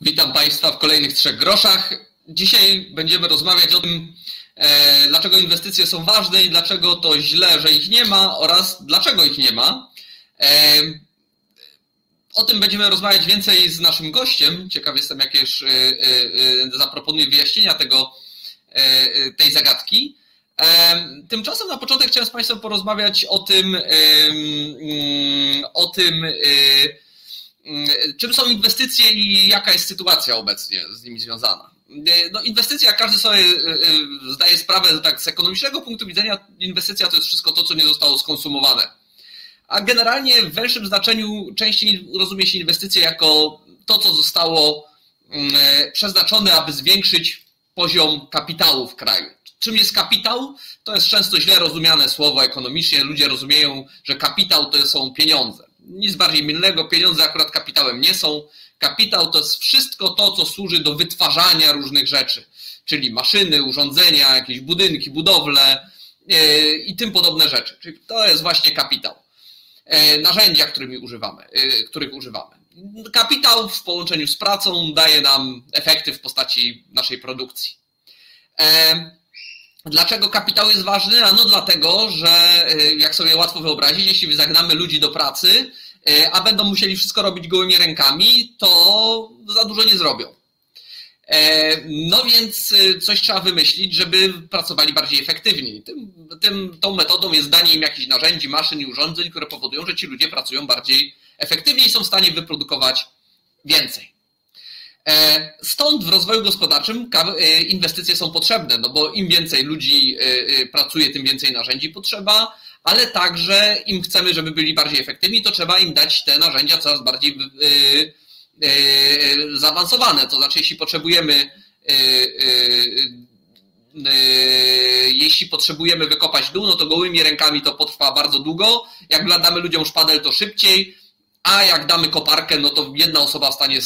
Witam Państwa w kolejnych trzech groszach. Dzisiaj będziemy rozmawiać o tym, e, dlaczego inwestycje są ważne i dlaczego to źle, że ich nie ma oraz dlaczego ich nie ma. E, o tym będziemy rozmawiać więcej z naszym gościem. Ciekaw jestem, jakież e, zaproponuje wyjaśnienia tego, tej zagadki. Tymczasem na początek chciałem z Państwem porozmawiać o tym, mm, o tym, Mm, czym są inwestycje i jaka jest sytuacja obecnie z nimi związana? No, inwestycje, jak każdy sobie e, e, zdaje sprawę, tak z ekonomicznego punktu widzenia, inwestycja to jest wszystko to, co nie zostało skonsumowane. A generalnie w węższym znaczeniu częściej rozumie się inwestycje jako to, co zostało mm, przeznaczone, aby zwiększyć poziom kapitału w kraju. Czym jest kapitał? To jest często źle rozumiane słowo ekonomicznie. Ludzie rozumieją, że kapitał to są pieniądze nic bardziej mylnego, pieniądze akurat kapitałem nie są. Kapitał to jest wszystko to, co służy do wytwarzania różnych rzeczy, czyli maszyny, urządzenia, jakieś budynki, budowle e, i tym podobne rzeczy. Czyli to jest właśnie kapitał. E, narzędzia, którymi używamy, e, których używamy. Kapitał w połączeniu z pracą daje nam efekty w postaci naszej produkcji. Dlaczego kapitał jest ważny? Ano dlatego, że y, jak sobie łatwo wyobrazić, jeśli zagnamy ludzi do pracy, y, a będą musieli wszystko robić gołymi rękami, to za dużo nie zrobią. E, no więc y, coś trzeba wymyślić, żeby pracowali bardziej efektywniej. Tym, tym, tą metodą jest danie im jakichś narzędzi, maszyn i urządzeń, które powodują, że ci ludzie pracują bardziej efektywnie i są w stanie wyprodukować więcej. E, stąd w rozwoju gospodarczym e, inwestycje są potrzebne, no bo im więcej ludzi e, pracuje, tym więcej narzędzi potrzeba, ale także im chcemy, żeby byli bardziej efektywni, to trzeba im dać te narzędzia coraz bardziej zaawansowane. To znaczy, jeśli potrzebujemy jeśli potrzebujemy wykopać dół, no to gołymi rękami to potrwa bardzo długo. Jak damy ludziom szpadel, to szybciej a jak damy koparkę, no to jedna osoba w stanie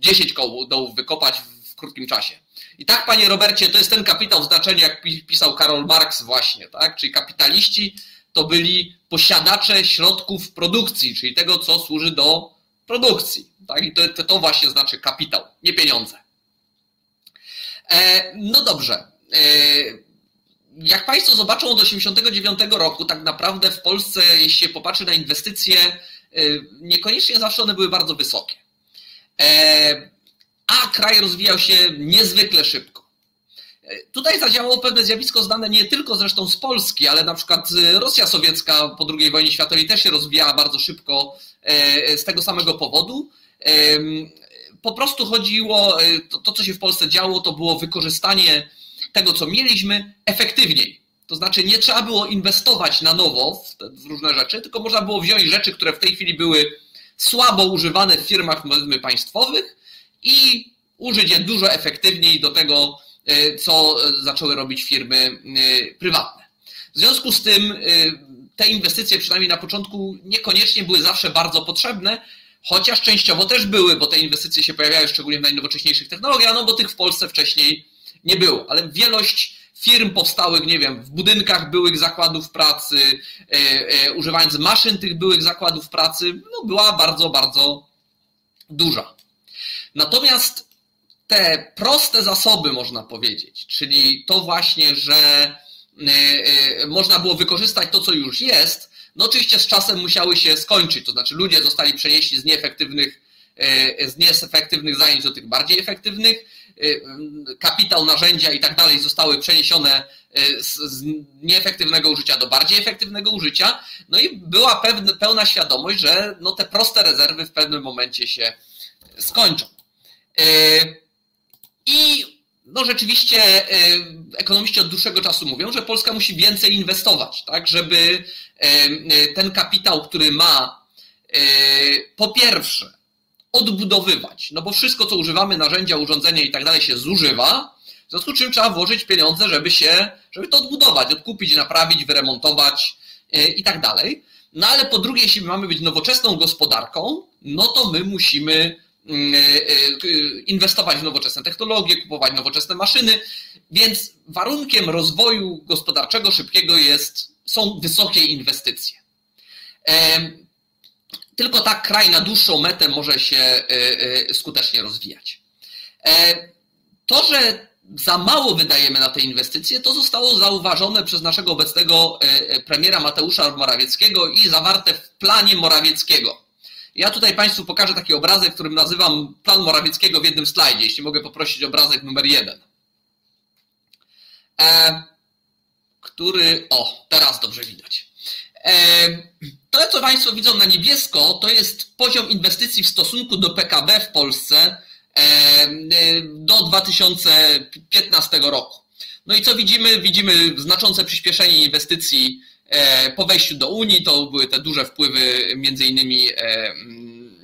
10 dołów wykopać w krótkim czasie. I tak, panie Robercie, to jest ten kapitał w znaczeniu, jak pisał Karol Marx właśnie, tak? Czyli kapitaliści to byli posiadacze środków produkcji, czyli tego, co służy do produkcji. Tak? I to, to właśnie znaczy kapitał, nie pieniądze. E, no dobrze. E, jak Państwo zobaczą od 1989 roku, tak naprawdę w Polsce, jeśli się popatrzy na inwestycje, niekoniecznie zawsze one były bardzo wysokie. E, a kraj rozwijał się niezwykle szybko. E, tutaj zadziałało pewne zjawisko znane nie tylko zresztą z Polski, ale na przykład Rosja sowiecka po II wojnie światowej też się rozwijała bardzo szybko e, z tego samego powodu. Po prostu chodziło, to, to co się w Polsce działo, to było wykorzystanie tego, co mieliśmy, efektywniej. To znaczy nie trzeba było inwestować na nowo w, w różne rzeczy, tylko można było wziąć rzeczy, które w tej chwili były słabo używane w firmach państwowych i użyć je dużo efektywniej do tego, e, co zaczęły robić firmy e, prywatne. W związku z tym e, te inwestycje, przynajmniej na początku, niekoniecznie były zawsze bardzo potrzebne, chociaż częściowo też były, bo te inwestycje się pojawiają szczególnie w najnowocześniejszych technologiach, no bo tych w Polsce wcześniej nie było. Ale wielość firm powstałych, nie wiem, w budynkach byłych zakładów pracy, e, e, używając maszyn tych byłych zakładów pracy, no była bardzo, bardzo duża. Natomiast te proste zasoby, można powiedzieć, czyli to właśnie, że e, można było wykorzystać to, co już jest, no oczywiście z czasem musiały się skończyć, to znaczy ludzie zostali przenieśli z nieefektywnych, z nieefektywnych zajęć do tych bardziej efektywnych, Y, kapitał, narzędzia i tak dalej zostały przeniesione y, z nieefektywnego użycia do bardziej efektywnego użycia, no i była pełna świadomość, że no te proste rezerwy w pewnym momencie się skończą. I no rzeczywiście ekonomiści od dłuższego czasu mówią, że Polska musi więcej inwestować, tak, żeby ten kapitał, który ma po pierwsze odbudowywać. No bo wszystko, co używamy, narzędzia, urządzenia i tak dalej się zużywa, w związku z czym trzeba włożyć pieniądze, żeby się, żeby to odbudować, odkupić, naprawić, wyremontować e, i tak dalej. No ale po drugie, jeśli mamy być nowoczesną gospodarką, no to my musimy mm, e, e, inwestować w nowoczesne technologie, kupować nowoczesne maszyny, więc warunkiem rozwoju gospodarczego szybkiego jest, są wysokie inwestycje. Tylko tak kraj na dłuższą metę może się e, e, skutecznie rozwijać. To, że za mało wydajemy na te inwestycje, to zostało zauważone przez naszego obecnego premiera Mateusza Morawieckiego i zawarte w planie Morawieckiego. Ja tutaj Państwu pokażę taki obrazek, którym nazywam plan Morawieckiego w jednym slajdzie, jeśli mogę poprosić obrazek numer jeden. E, który, o, teraz dobrze widać. E, to, co Państwo widzą na niebiesko, to jest poziom inwestycji w stosunku do PKB w Polsce e, do 2015 roku. No i co widzimy? Widzimy znaczące przyspieszenie inwestycji E, po wejściu do Unii to były te duże wpływy między innymi e, mm,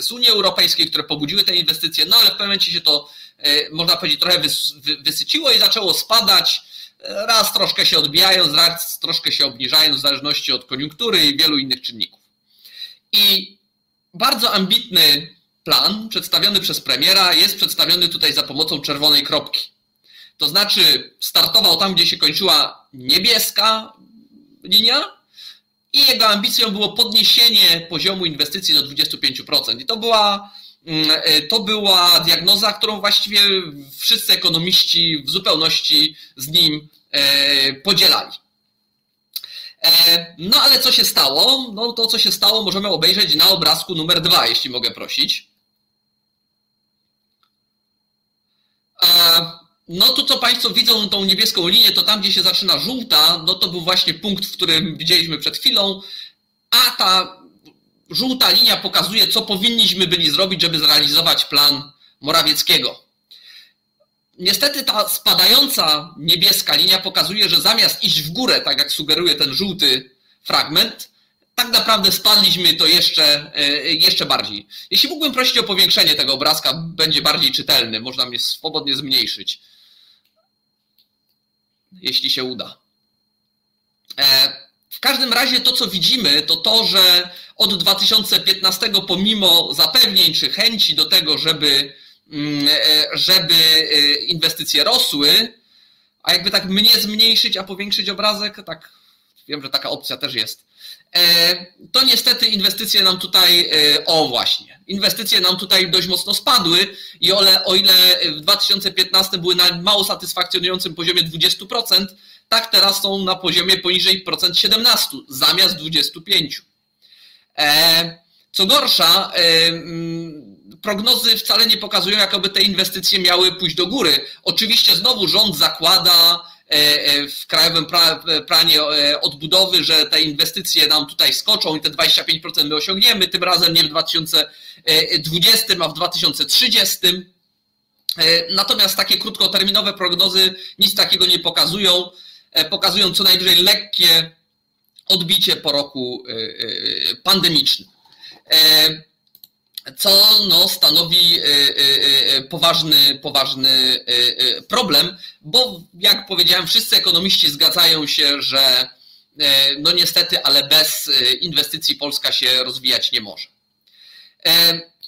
z Unii Europejskiej, które pobudziły te inwestycje, no ale w pewnym momencie się to, e, można powiedzieć, trochę wysyciło i zaczęło spadać. Raz troszkę się odbijając, raz troszkę się obniżając w zależności od koniunktury i wielu innych czynników. I bardzo ambitny plan przedstawiony przez premiera jest przedstawiony tutaj za pomocą czerwonej kropki. To znaczy startował tam, gdzie się kończyła niebieska, linia i jego ambicją było podniesienie poziomu inwestycji do 25%. I to była, to była diagnoza, którą właściwie wszyscy ekonomiści w zupełności z nim e, podzielali. E, no ale co się stało? No to co się stało możemy obejrzeć na obrazku numer dwa, jeśli mogę prosić. No tu co Państwo widzą tą niebieską linię, to tam gdzie się zaczyna żółta, no to był właśnie punkt, w którym widzieliśmy przed chwilą, a ta żółta linia pokazuje, co powinniśmy byli zrobić, żeby zrealizować plan Morawieckiego. Niestety ta spadająca niebieska linia pokazuje, że zamiast iść w górę, tak jak sugeruje ten żółty fragment, tak naprawdę spadliśmy to jeszcze, e, jeszcze bardziej. Jeśli mógłbym prosić o powiększenie tego obrazka, będzie bardziej czytelny, można mnie swobodnie zmniejszyć jeśli się uda. E, w każdym razie to, co widzimy, to to, że od 2015, pomimo zapewnień czy chęci do tego, żeby, mm, e, żeby e, inwestycje rosły, a jakby tak mnie zmniejszyć, a powiększyć obrazek, tak wiem, że taka opcja też jest, to niestety inwestycje nam tutaj, o właśnie, inwestycje nam tutaj dość mocno spadły i o ile w 2015 były na mało satysfakcjonującym poziomie 20%, tak teraz są na poziomie poniżej procent 17 zamiast 25. E, co gorsza, e, mm, prognozy wcale nie pokazują, jakoby te inwestycje miały pójść do góry. Oczywiście znowu rząd zakłada e, w Krajowym Planie Odbudowy, że te inwestycje nam tutaj skoczą i te 25% my osiągniemy, tym razem nie w 2020, a w 2030. Natomiast takie krótkoterminowe prognozy nic takiego nie pokazują. Pokazują co najwyżej lekkie odbicie po roku e, e, pandemicznym. Co no, stanowi poważny, poważny problem, bo jak powiedziałem, wszyscy ekonomiści zgadzają się, że no niestety, ale bez inwestycji Polska się rozwijać nie może.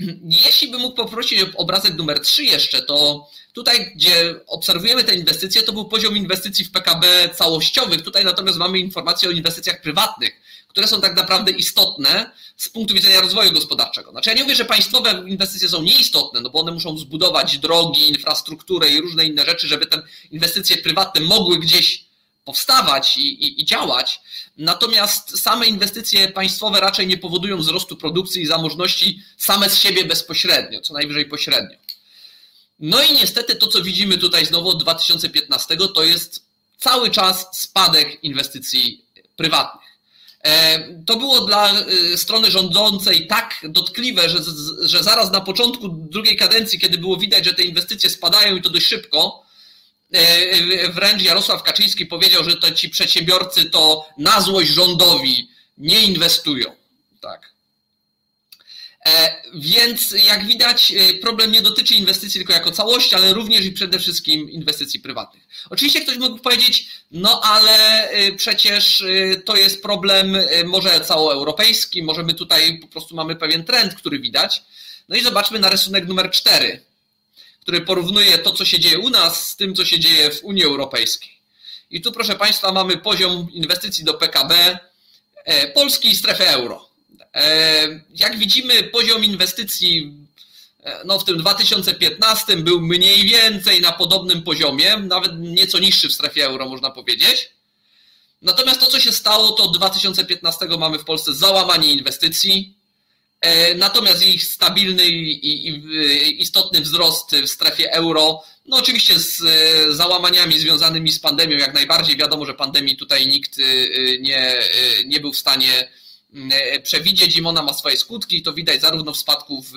Jeśli bym mógł poprosić o obrazek numer 3 jeszcze, to Tutaj, gdzie obserwujemy te inwestycje, to był poziom inwestycji w PKB całościowych. Tutaj natomiast mamy informacje o inwestycjach prywatnych, które są tak naprawdę istotne z punktu widzenia rozwoju gospodarczego. Znaczy ja nie mówię, że państwowe inwestycje są nieistotne, no bo one muszą zbudować drogi, infrastrukturę i różne inne rzeczy, żeby te inwestycje prywatne mogły gdzieś powstawać i, i, i działać. Natomiast same inwestycje państwowe raczej nie powodują wzrostu produkcji i zamożności same z siebie bezpośrednio, co najwyżej pośrednio. No i niestety to, co widzimy tutaj znowu od 2015, to jest cały czas spadek inwestycji prywatnych. E, to było dla e, strony rządzącej tak dotkliwe, że, że zaraz na początku drugiej kadencji, kiedy było widać, że te inwestycje spadają i to dość szybko, e, wręcz Jarosław Kaczyński powiedział, że to ci przedsiębiorcy to na złość rządowi nie inwestują. Tak. E, więc jak widać, e, problem nie dotyczy inwestycji tylko jako całości, ale również i przede wszystkim inwestycji prywatnych. Oczywiście ktoś mógł powiedzieć, no ale e, przecież to jest problem może całoeuropejski, może my tutaj po prostu mamy pewien trend, który widać. No i zobaczmy na rysunek numer 4, który porównuje to, co się dzieje u nas z tym, co się dzieje w Unii Europejskiej. I tu, proszę Państwa, mamy poziom inwestycji do PKB Polski i strefy euro. E, jak widzimy, poziom inwestycji no w tym 2015 był mniej więcej na podobnym poziomie, nawet nieco niższy w strefie euro, można powiedzieć. Natomiast to, co się stało, to od 2015 mamy w Polsce załamanie inwestycji, e, natomiast ich stabilny i istotny wzrost w strefie euro, no oczywiście z e, załamaniami związanymi z pandemią, jak najbardziej wiadomo, że pandemii tutaj nikt e, nie, nie był w stanie przewidzieć i ona ma swoje skutki, to widać zarówno w spadku w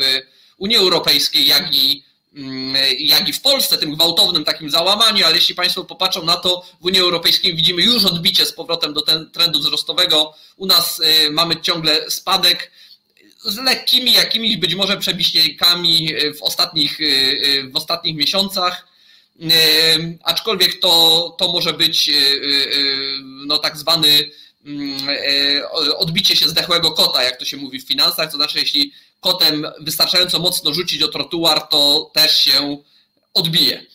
Unii Europejskiej, jak i, mm, jak i w Polsce, tym gwałtownym takim załamaniu, ale jeśli Państwo popatrzą na to, w Unii Europejskiej widzimy już odbicie z powrotem do ten, trendu wzrostowego. U nas y, mamy ciągle spadek z lekkimi jakimiś być może przebiśniejkami w ostatnich, w ostatnich miesiącach. Aczkolwiek to, to może być no, tak zwany mm, odbicie się zdechłego kota, jak to się mówi w finansach, to znaczy jeśli kotem wystarczająco mocno rzucić o trotuar, to też się odbije.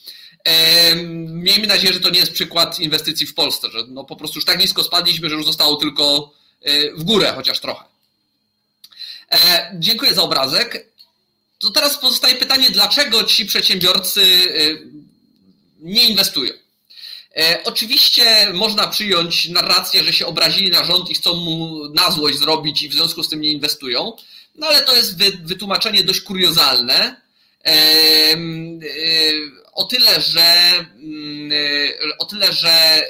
Miejmy nadzieję, że to nie jest przykład inwestycji w Polsce, że no po prostu już tak nisko spadliśmy, że już zostało tylko e, w górę, chociaż trochę. E, dziękuję za obrazek. To teraz pozostaje pytanie, dlaczego ci przedsiębiorcy e, nie inwestują? Oczywiście można przyjąć narrację, że się obrazili na rząd i chcą mu na złość zrobić i w związku z tym nie inwestują. No ale to jest wytłumaczenie dość kuriozalne. O tyle, że mm, o tyle, że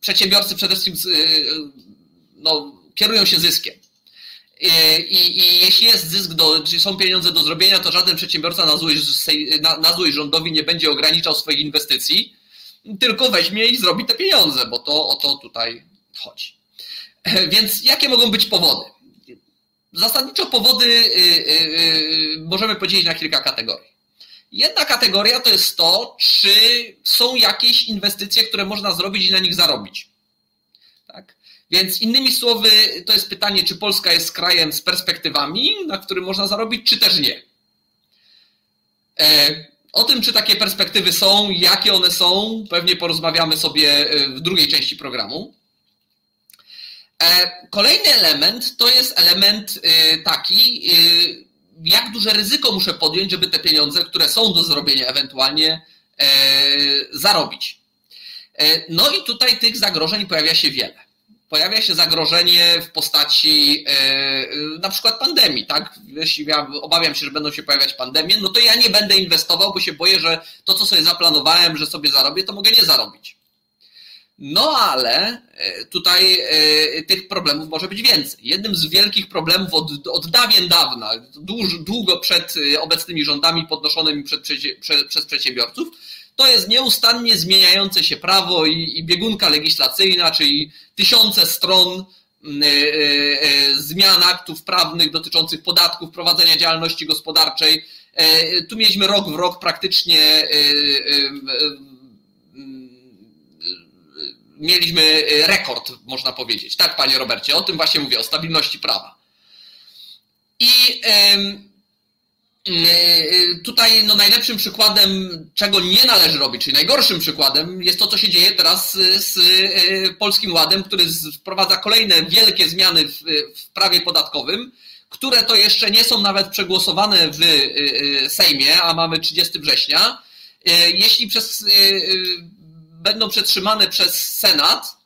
przedsiębiorcy przede wszystkim no, kierują się zyskiem. I, I, jeśli jest zysk, do, czyli są pieniądze do zrobienia, to żaden przedsiębiorca na złość, na, na złość rządowi nie będzie ograniczał swoich inwestycji, tylko weźmie i zrobi te pieniądze, bo to o to tutaj chodzi. Więc jakie mogą być powody? Zasadniczo powody y, y, y, możemy podzielić na kilka kategorii. Jedna kategoria to jest to, czy są jakieś inwestycje, które można zrobić i na nich zarobić. Tak? Więc innymi słowy, to jest pytanie, czy Polska jest krajem z perspektywami, na którym można zarobić, czy też nie. E, o tym, czy takie perspektywy są, jakie one są, pewnie porozmawiamy sobie w drugiej części programu. E, kolejny element to jest element y, taki, jak duże ryzyko muszę podjąć, żeby te pieniądze, które są do zrobienia ewentualnie e, zarobić. E, no i tutaj tych zagrożeń pojawia się wiele. Pojawia się zagrożenie w postaci na przykład pandemii, tak? Jeśli ja obawiam się, że będą się pojawiać pandemie, no to ja nie będę inwestował, bo się boję, że to, co sobie zaplanowałem, że sobie zarobię, to mogę nie zarobić. No ale e, tutaj tych problemów może być więcej. Jednym z wielkich problemów od, od dawien dawna, dłuż, długo przed obecnymi rządami podnoszonymi przed, przed, przez przedsiębiorców, to jest nieustannie zmieniające się prawo i, i biegunka legislacyjna, czyli tysiące stron zmian aktów prawnych dotyczących podatków, prowadzenia działalności gospodarczej. Tu mieliśmy rok w rok praktycznie mieliśmy rekord, można powiedzieć. Tak, panie Robercie, o tym właśnie mówię, o stabilności prawa. I tutaj no, najlepszym przykładem, czego nie należy robić, czyli najgorszym przykładem jest to, co się dzieje teraz z y, Polskim Ładem, który wprowadza kolejne wielkie zmiany w, w prawie podatkowym, które to jeszcze nie są nawet przegłosowane w Sejmie, a mamy 30 września. Jeśli przez będą przetrzymane przez Senat,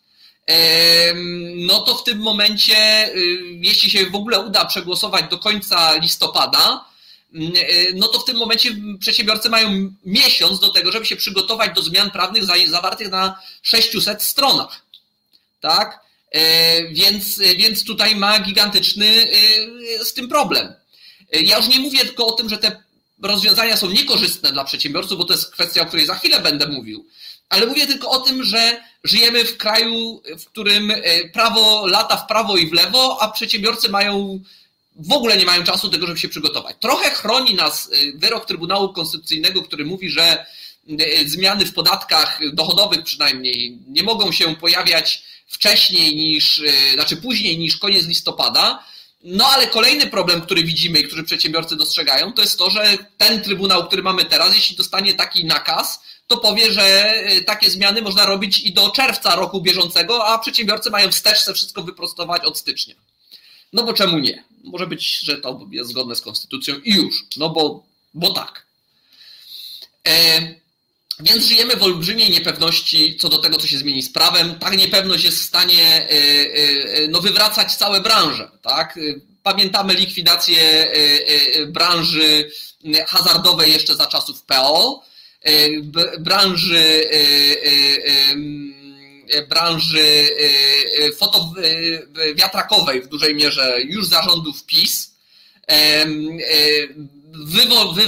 no to w tym momencie, y, jeśli się w ogóle uda przegłosować do końca listopada, y, no to w tym momencie przedsiębiorcy mają miesiąc do tego, żeby się przygotować do zmian prawnych zawartych na 600 stronach. Tak? E, więc, więc tutaj ma gigantyczny y, z tym problem. E, ja już nie mówię tylko o tym, że te rozwiązania są niekorzystne dla przedsiębiorców, bo to jest kwestia, o której za chwilę będę mówił ale mówię tylko o tym, że żyjemy w kraju, w którym e, prawo lata w prawo i w lewo, a przedsiębiorcy mają w ogóle nie mają czasu do tego, żeby się przygotować. Trochę chroni nas e, wyrok Trybunału Konstytucyjnego, który mówi, że e, zmiany w podatkach dochodowych przynajmniej nie mogą się pojawiać wcześniej niż, znaczy później niż koniec listopada. No ale kolejny problem, który widzimy i który przedsiębiorcy dostrzegają, to jest to, że ten Trybunał, który mamy teraz, jeśli dostanie taki nakaz, to powie, że y, takie zmiany można robić i do czerwca roku bieżącego, a przedsiębiorcy mają wsteczce wszystko wyprostować od stycznia. No bo czemu nie? Może być, że to jest zgodne z konstytucją i już. No bo bo tak. Więc żyjemy w olbrzymiej niepewności co do tego, co się zmieni z prawem. Ta niepewność jest w stanie no, wywracać całe branże. Tak? Pamiętamy likwidację branży hazardowej jeszcze za czasów PO, branży branży fotowiatrakowej w dużej mierze już zarządów PiS,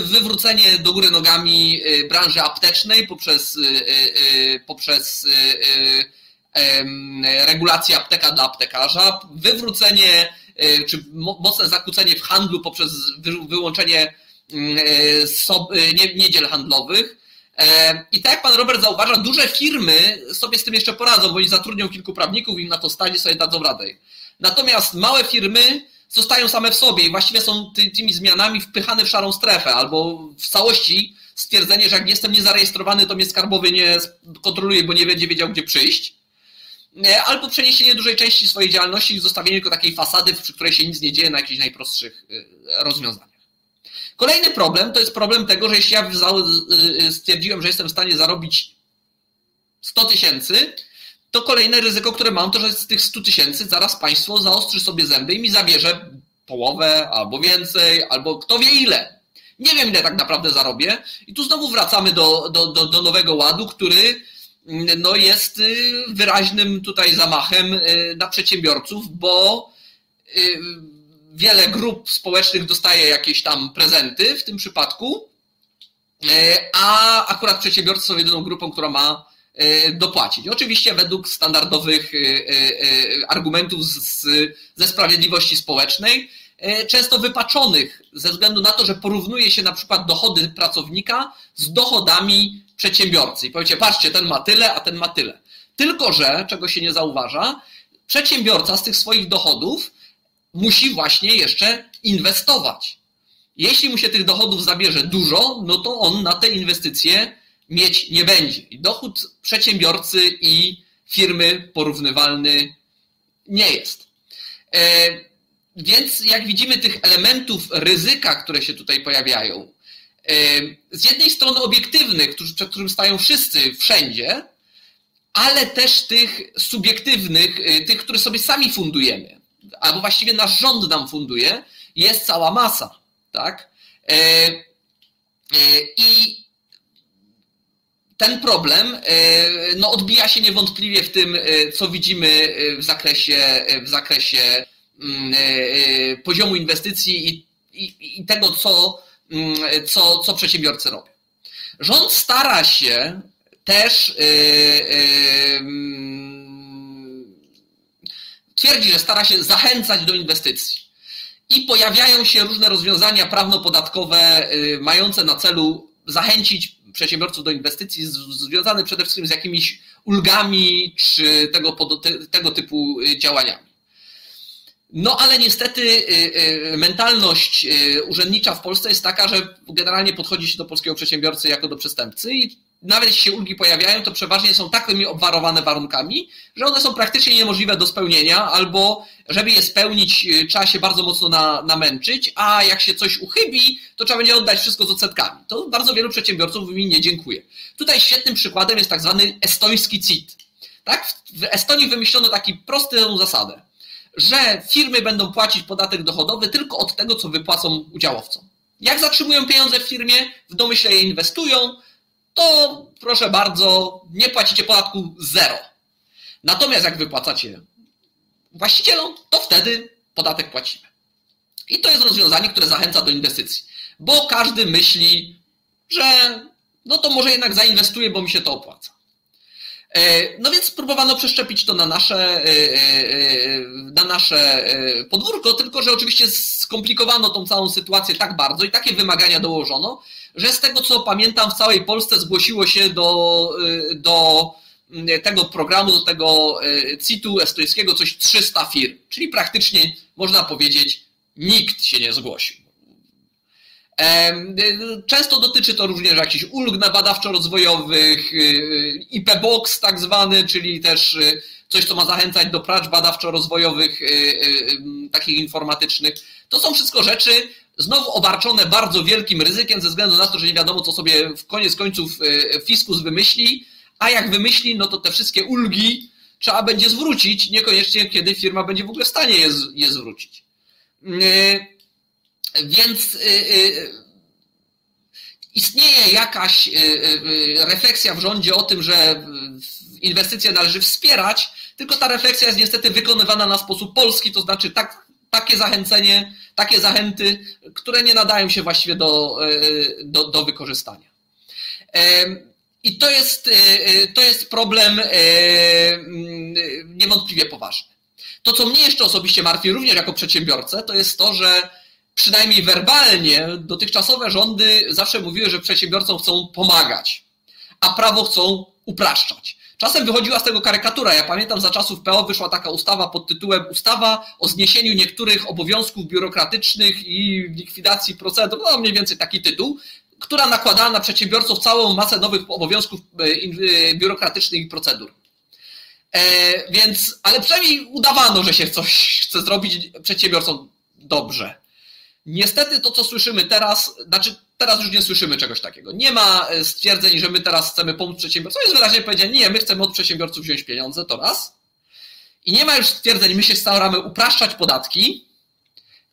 wywrócenie do góry nogami branży aptecznej poprzez, poprzez regulację apteka dla aptekarza, wywrócenie czy mocne zakłócenie w handlu poprzez wyłączenie niedziel handlowych, i tak jak pan Robert zauważa, duże firmy sobie z tym jeszcze poradzą, bo oni zatrudnią kilku prawników i na to stanie sobie dadzą radę. Natomiast małe firmy zostają same w sobie i właściwie są tymi zmianami wpychane w szarą strefę, albo w całości stwierdzenie, że jak jestem niezarejestrowany, to mnie skarbowy nie kontroluje, bo nie będzie wiedział, gdzie przyjść. Albo przeniesienie dużej części swojej działalności i zostawienie tylko takiej fasady, przy której się nic nie dzieje na jakichś najprostszych y, rozwiązaniach. Kolejny problem to jest problem tego, że jeśli ja y, stwierdziłem, że jestem w stanie zarobić 100 tysięcy, to kolejne ryzyko, które mam, to że z tych 100 tysięcy zaraz państwo zaostrzy sobie zęby i mi zabierze połowę albo więcej, albo kto wie ile. Nie wiem, ile tak naprawdę zarobię. I tu znowu wracamy do, do, do, do nowego ładu, który mm, no, jest y, wyraźnym tutaj zamachem y, na przedsiębiorców, bo wiele grup społecznych dostaje jakieś tam prezenty w tym przypadku, e, a akurat przedsiębiorcy są jedyną grupą, która ma e, dopłacić. Oczywiście według standardowych e, argumentów z, ze sprawiedliwości społecznej, często wypaczonych ze względu na to, że porównuje się na przykład dochody pracownika z dochodami przedsiębiorcy. I powiecie, patrzcie, ten ma tyle, a ten ma tyle. Tylko, że, czego się nie zauważa, przedsiębiorca z tych swoich dochodów musi właśnie jeszcze inwestować. Jeśli mu się tych dochodów zabierze dużo, no to on na te inwestycje mieć nie będzie. I dochód przedsiębiorcy i firmy porównywalny nie jest. E, więc jak widzimy tych elementów ryzyka, które się tutaj pojawiają, e, z jednej strony obiektywnych, przed którym stają wszyscy wszędzie, ale też tych subiektywnych, e, tych, które sobie sami fundujemy albo właściwie nasz rząd nam funduje, jest cała masa. Tak? E, e, I ten problem e, no, odbija się niewątpliwie w tym, co widzimy w zakresie, w zakresie mm, poziomu inwestycji i, i, i tego, co, mm, co, co przedsiębiorcy robią. Rząd stara się też twierdzi, że stara się zachęcać do inwestycji. I pojawiają się różne rozwiązania prawno-podatkowe y, mające na celu zachęcić przedsiębiorców do inwestycji, związane przede wszystkim z jakimiś ulgami czy tego, tego typu y, działaniami. No ale niestety y, mentalność urzędnicza w Polsce jest taka, że generalnie podchodzi się do polskiego przedsiębiorcy jako do przestępcy i nawet jeśli się ulgi pojawiają, to przeważnie są takimi obwarowane warunkami, że one są praktycznie niemożliwe do spełnienia, albo żeby je spełnić, y, trzeba się bardzo mocno na, namęczyć, a jak się coś uchybi, to trzeba będzie oddać wszystko z odsetkami. To bardzo wielu przedsiębiorców mi nie dziękuję. Tutaj świetnym przykładem jest tak zwany estoński CIT. Tak? W Estonii wymyślono taką prostą zasadę, że firmy będą płacić podatek dochodowy tylko od tego, co wypłacą udziałowcom. Jak zatrzymują pieniądze w firmie, w domyśle je inwestują, to proszę bardzo, nie płacicie podatku zero. Natomiast jak wypłacacie właścicielom, to wtedy podatek płacimy. I to jest rozwiązanie, które zachęca do inwestycji, bo każdy myśli, że no to może jednak zainwestuję, bo mi się to opłaca. E, no więc próbowano przeszczepić to na nasze, e, e, na nasze podwórko, tylko że oczywiście skomplikowano tą całą sytuację tak bardzo i takie wymagania dołożono, że z tego co pamiętam w całej Polsce zgłosiło się do, do tego programu, do tego CIT-u estońskiego coś 300 firm, czyli praktycznie można powiedzieć nikt się nie zgłosił. Często dotyczy to również jakichś ulg na badawczo-rozwojowych, y, IP-box tak zwany, czyli też y, coś, co ma zachęcać do prac badawczo-rozwojowych, y, takich informatycznych. To są wszystko rzeczy, znowu obarczone bardzo wielkim ryzykiem ze względu na to, że nie wiadomo, co sobie w koniec końców fiskus wymyśli, a jak wymyśli, no to te wszystkie ulgi trzeba będzie zwrócić, niekoniecznie kiedy firma będzie w ogóle w stanie je, je zwrócić. Więc istnieje jakaś refleksja w rządzie o tym, że inwestycje należy wspierać, tylko ta refleksja jest niestety wykonywana na sposób polski, to znaczy tak, takie zachęcenie, takie zachęty, które nie nadają się właściwie do, do, do wykorzystania. I to jest, to jest problem niewątpliwie poważny. To, co mnie jeszcze osobiście martwi, również jako przedsiębiorcę, to jest to, że przynajmniej werbalnie dotychczasowe rządy zawsze mówiły, że przedsiębiorcom chcą pomagać, a prawo chcą upraszczać. Czasem wychodziła z tego karykatura. Ja pamiętam, za czasów PO wyszła taka ustawa pod tytułem Ustawa o zniesieniu niektórych obowiązków biurokratycznych i likwidacji procedur, no mniej więcej taki tytuł, która nakładała na przedsiębiorców całą masę nowych obowiązków e, e, biurokratycznych i procedur. E, więc, ale przynajmniej udawano, że się coś chce zrobić przedsiębiorcom dobrze. Niestety to, co słyszymy teraz, znaczy teraz już nie słyszymy czegoś takiego. Nie ma stwierdzeń, że my teraz chcemy pomóc przedsiębiorcom. Jest wyraźnie powiedziane, nie, my chcemy od przedsiębiorców wziąć pieniądze, to raz. I nie ma już stwierdzeń, my się staramy upraszczać podatki,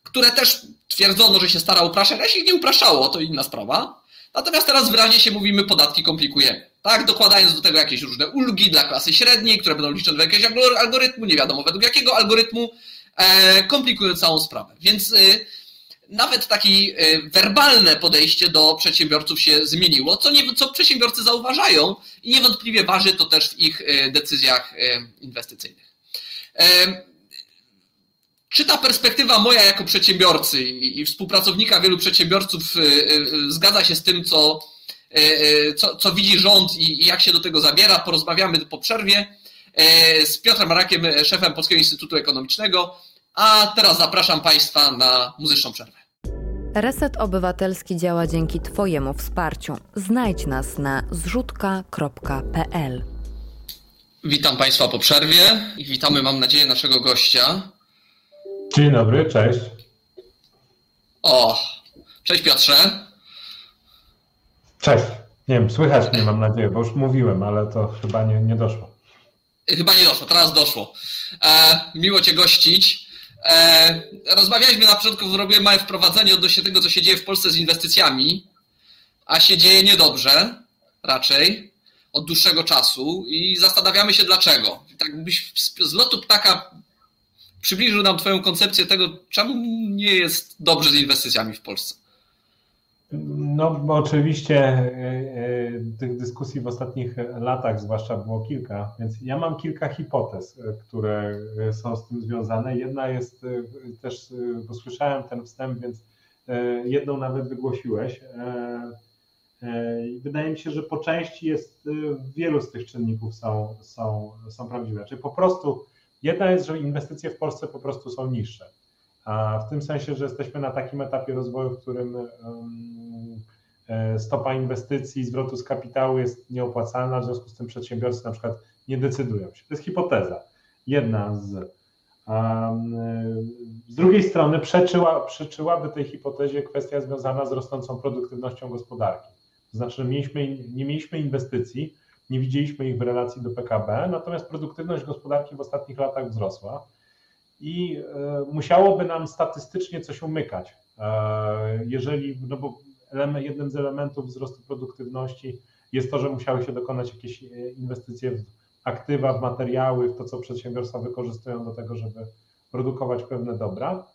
które też twierdzono, że się stara upraszczać, a się nie upraszało, to inna sprawa. Natomiast teraz wyraźnie się mówimy, podatki komplikujemy. Tak, dokładając do tego jakieś różne ulgi dla klasy średniej, które będą liczone według jakiegoś algorytmu, nie wiadomo według jakiego algorytmu, e, komplikują całą sprawę. Więc y, nawet takie werbalne podejście do przedsiębiorców się zmieniło, co, nie, co przedsiębiorcy zauważają i niewątpliwie waży to też w ich y, decyzjach y, inwestycyjnych. Czy ta perspektywa moja jako przedsiębiorcy i współpracownika wielu przedsiębiorców zgadza się z tym, co E, e, co, co widzi rząd i, jak się do tego zabiera. Porozmawiamy po przerwie e, z Piotrem Rakiem, szefem Polskiego Instytutu Ekonomicznego. A teraz zapraszam Państwa na muzyczną przerwę. Reset Obywatelski działa dzięki Twojemu wsparciu. Znajdź nas na zrzutka.pl. Witam Państwa po przerwie i witamy, mam nadzieję, naszego gościa. Dzień dobry, cześć. O, cześć Piotrze. Cześć. Nie wiem, słychać mnie mam nadzieję, bo już mówiłem, ale to chyba nie, nie doszło. Chyba nie doszło, teraz doszło. E, miło Cię gościć. E, rozmawialiśmy na początku, zrobiłem małe wprowadzenie odnośnie tego, co się dzieje w Polsce z inwestycjami, a się dzieje niedobrze raczej od dłuższego czasu i zastanawiamy się dlaczego. Tak byś z lotu ptaka przybliżył nam Twoją koncepcję tego, czemu nie jest dobrze z inwestycjami w Polsce. No, bo oczywiście e, e, tych dyskusji w ostatnich latach, zwłaszcza było kilka, więc ja mam kilka hipotez, e, które są z tym związane. Jedna jest też, bo słyszałem ten wstęp, więc jedną nawet wygłosiłeś. Wydaje mi się, że po części jest wielu z tych czynników są, są, są prawdziwe. Czyli po prostu jedna jest, że inwestycje w Polsce po prostu są niższe. A w tym sensie, że jesteśmy na takim etapie rozwoju, w którym stopa inwestycji, zwrotu z kapitału jest nieopłacalna, w związku z tym przedsiębiorcy na przykład nie decydują się. To jest hipoteza, jedna z. Z drugiej strony przeczyła, przeczyłaby tej hipotezie kwestia związana z rosnącą produktywnością gospodarki. To znaczy, mieliśmy, nie mieliśmy inwestycji, nie widzieliśmy ich w relacji do PKB, natomiast produktywność gospodarki w ostatnich latach wzrosła i e, musiałoby nam statystycznie coś umykać. E, jeżeli, no bo jednym z elementów wzrostu produktywności jest to, że musiały się dokonać jakieś e, inwestycje w aktywa, w materiały, w to, co przedsiębiorstwa wykorzystują do tego, żeby produkować pewne dobra.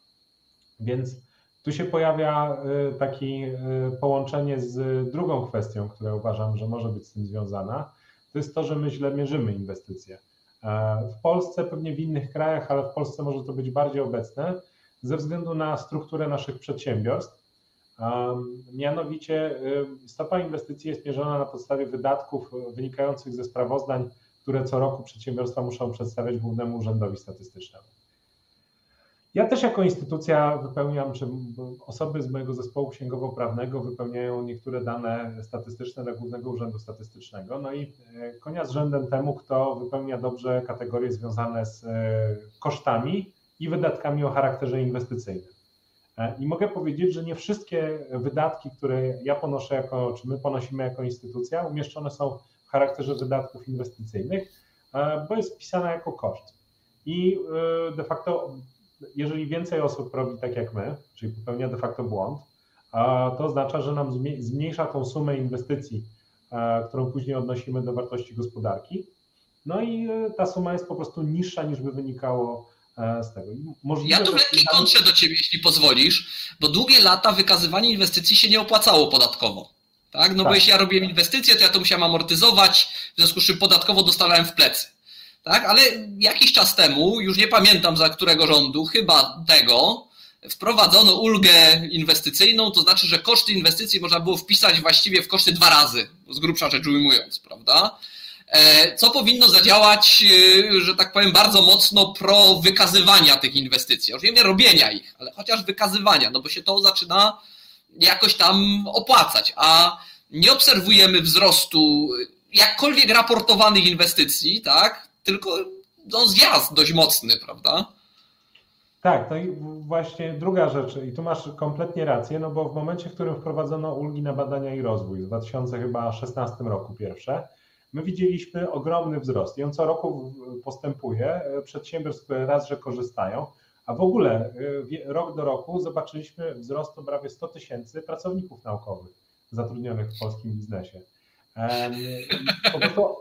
Więc tu się pojawia takie połączenie z drugą kwestią, która uważam, że może być z tym związana. To jest to, że my źle mierzymy inwestycje. E, w Polsce, pewnie w innych krajach, ale w Polsce może to być bardziej obecne ze względu na strukturę naszych przedsiębiorstw. Mianowicie stopa inwestycji jest mierzona na podstawie wydatków wynikających ze sprawozdań, które co roku przedsiębiorstwa muszą przedstawiać Głównemu Urzędowi Statystycznemu. Ja też jako instytucja wypełniam, czy osoby z mojego zespołu księgowo-prawnego wypełniają niektóre dane statystyczne dla Głównego Urzędu Statystycznego. No i e, konia z rzędem temu, kto wypełnia dobrze kategorie związane z e, kosztami i wydatkami o charakterze inwestycyjnym. I mogę powiedzieć, że nie wszystkie wydatki, które ja ponoszę jako, czy my ponosimy jako instytucja, umieszczone są w charakterze wydatków inwestycyjnych, bo jest wpisana jako koszt. I de facto, jeżeli więcej osób robi tak jak my, czyli popełnia de facto błąd, to oznacza, że nam zmniejsza tą sumę inwestycji, którą później odnosimy do wartości gospodarki. No i ta suma jest po prostu niższa niż by wynikało E, z tego. Możliwe, ja tu w lekkiej kontrze do Ciebie, jeśli pozwolisz, bo długie lata wykazywanie inwestycji się nie opłacało podatkowo. Tak? No tak. bo jeśli ja robiłem inwestycje, to ja to musiałem amortyzować, w związku z czym podatkowo dostawałem w plecy. Tak? Ale jakiś czas temu, już nie pamiętam za którego rządu, chyba tego, wprowadzono ulgę inwestycyjną, to znaczy, że koszty inwestycji można było wpisać właściwie w koszty dwa razy, z grubsza rzecz ujmując, prawda? E, co powinno zadziałać, e, że tak powiem, bardzo mocno pro wykazywania tych inwestycji. Już nie robienia ich, ale chociaż wykazywania, no bo się to zaczyna jakoś tam opłacać, a nie obserwujemy wzrostu jakkolwiek raportowanych inwestycji, tak? Tylko no, zjazd dość mocny, prawda? Tak, no i właśnie druga rzecz, i tu masz kompletnie rację, no bo w momencie, w którym wprowadzono ulgi na badania i rozwój w 2016 roku pierwsze, my widzieliśmy ogromny wzrost i on co roku postępuje. Przedsiębiorstw raz, że korzystają, a w ogóle e, rok do roku zobaczyliśmy wzrost o prawie 100 tysięcy pracowników naukowych zatrudnionych w polskim biznesie. Po prostu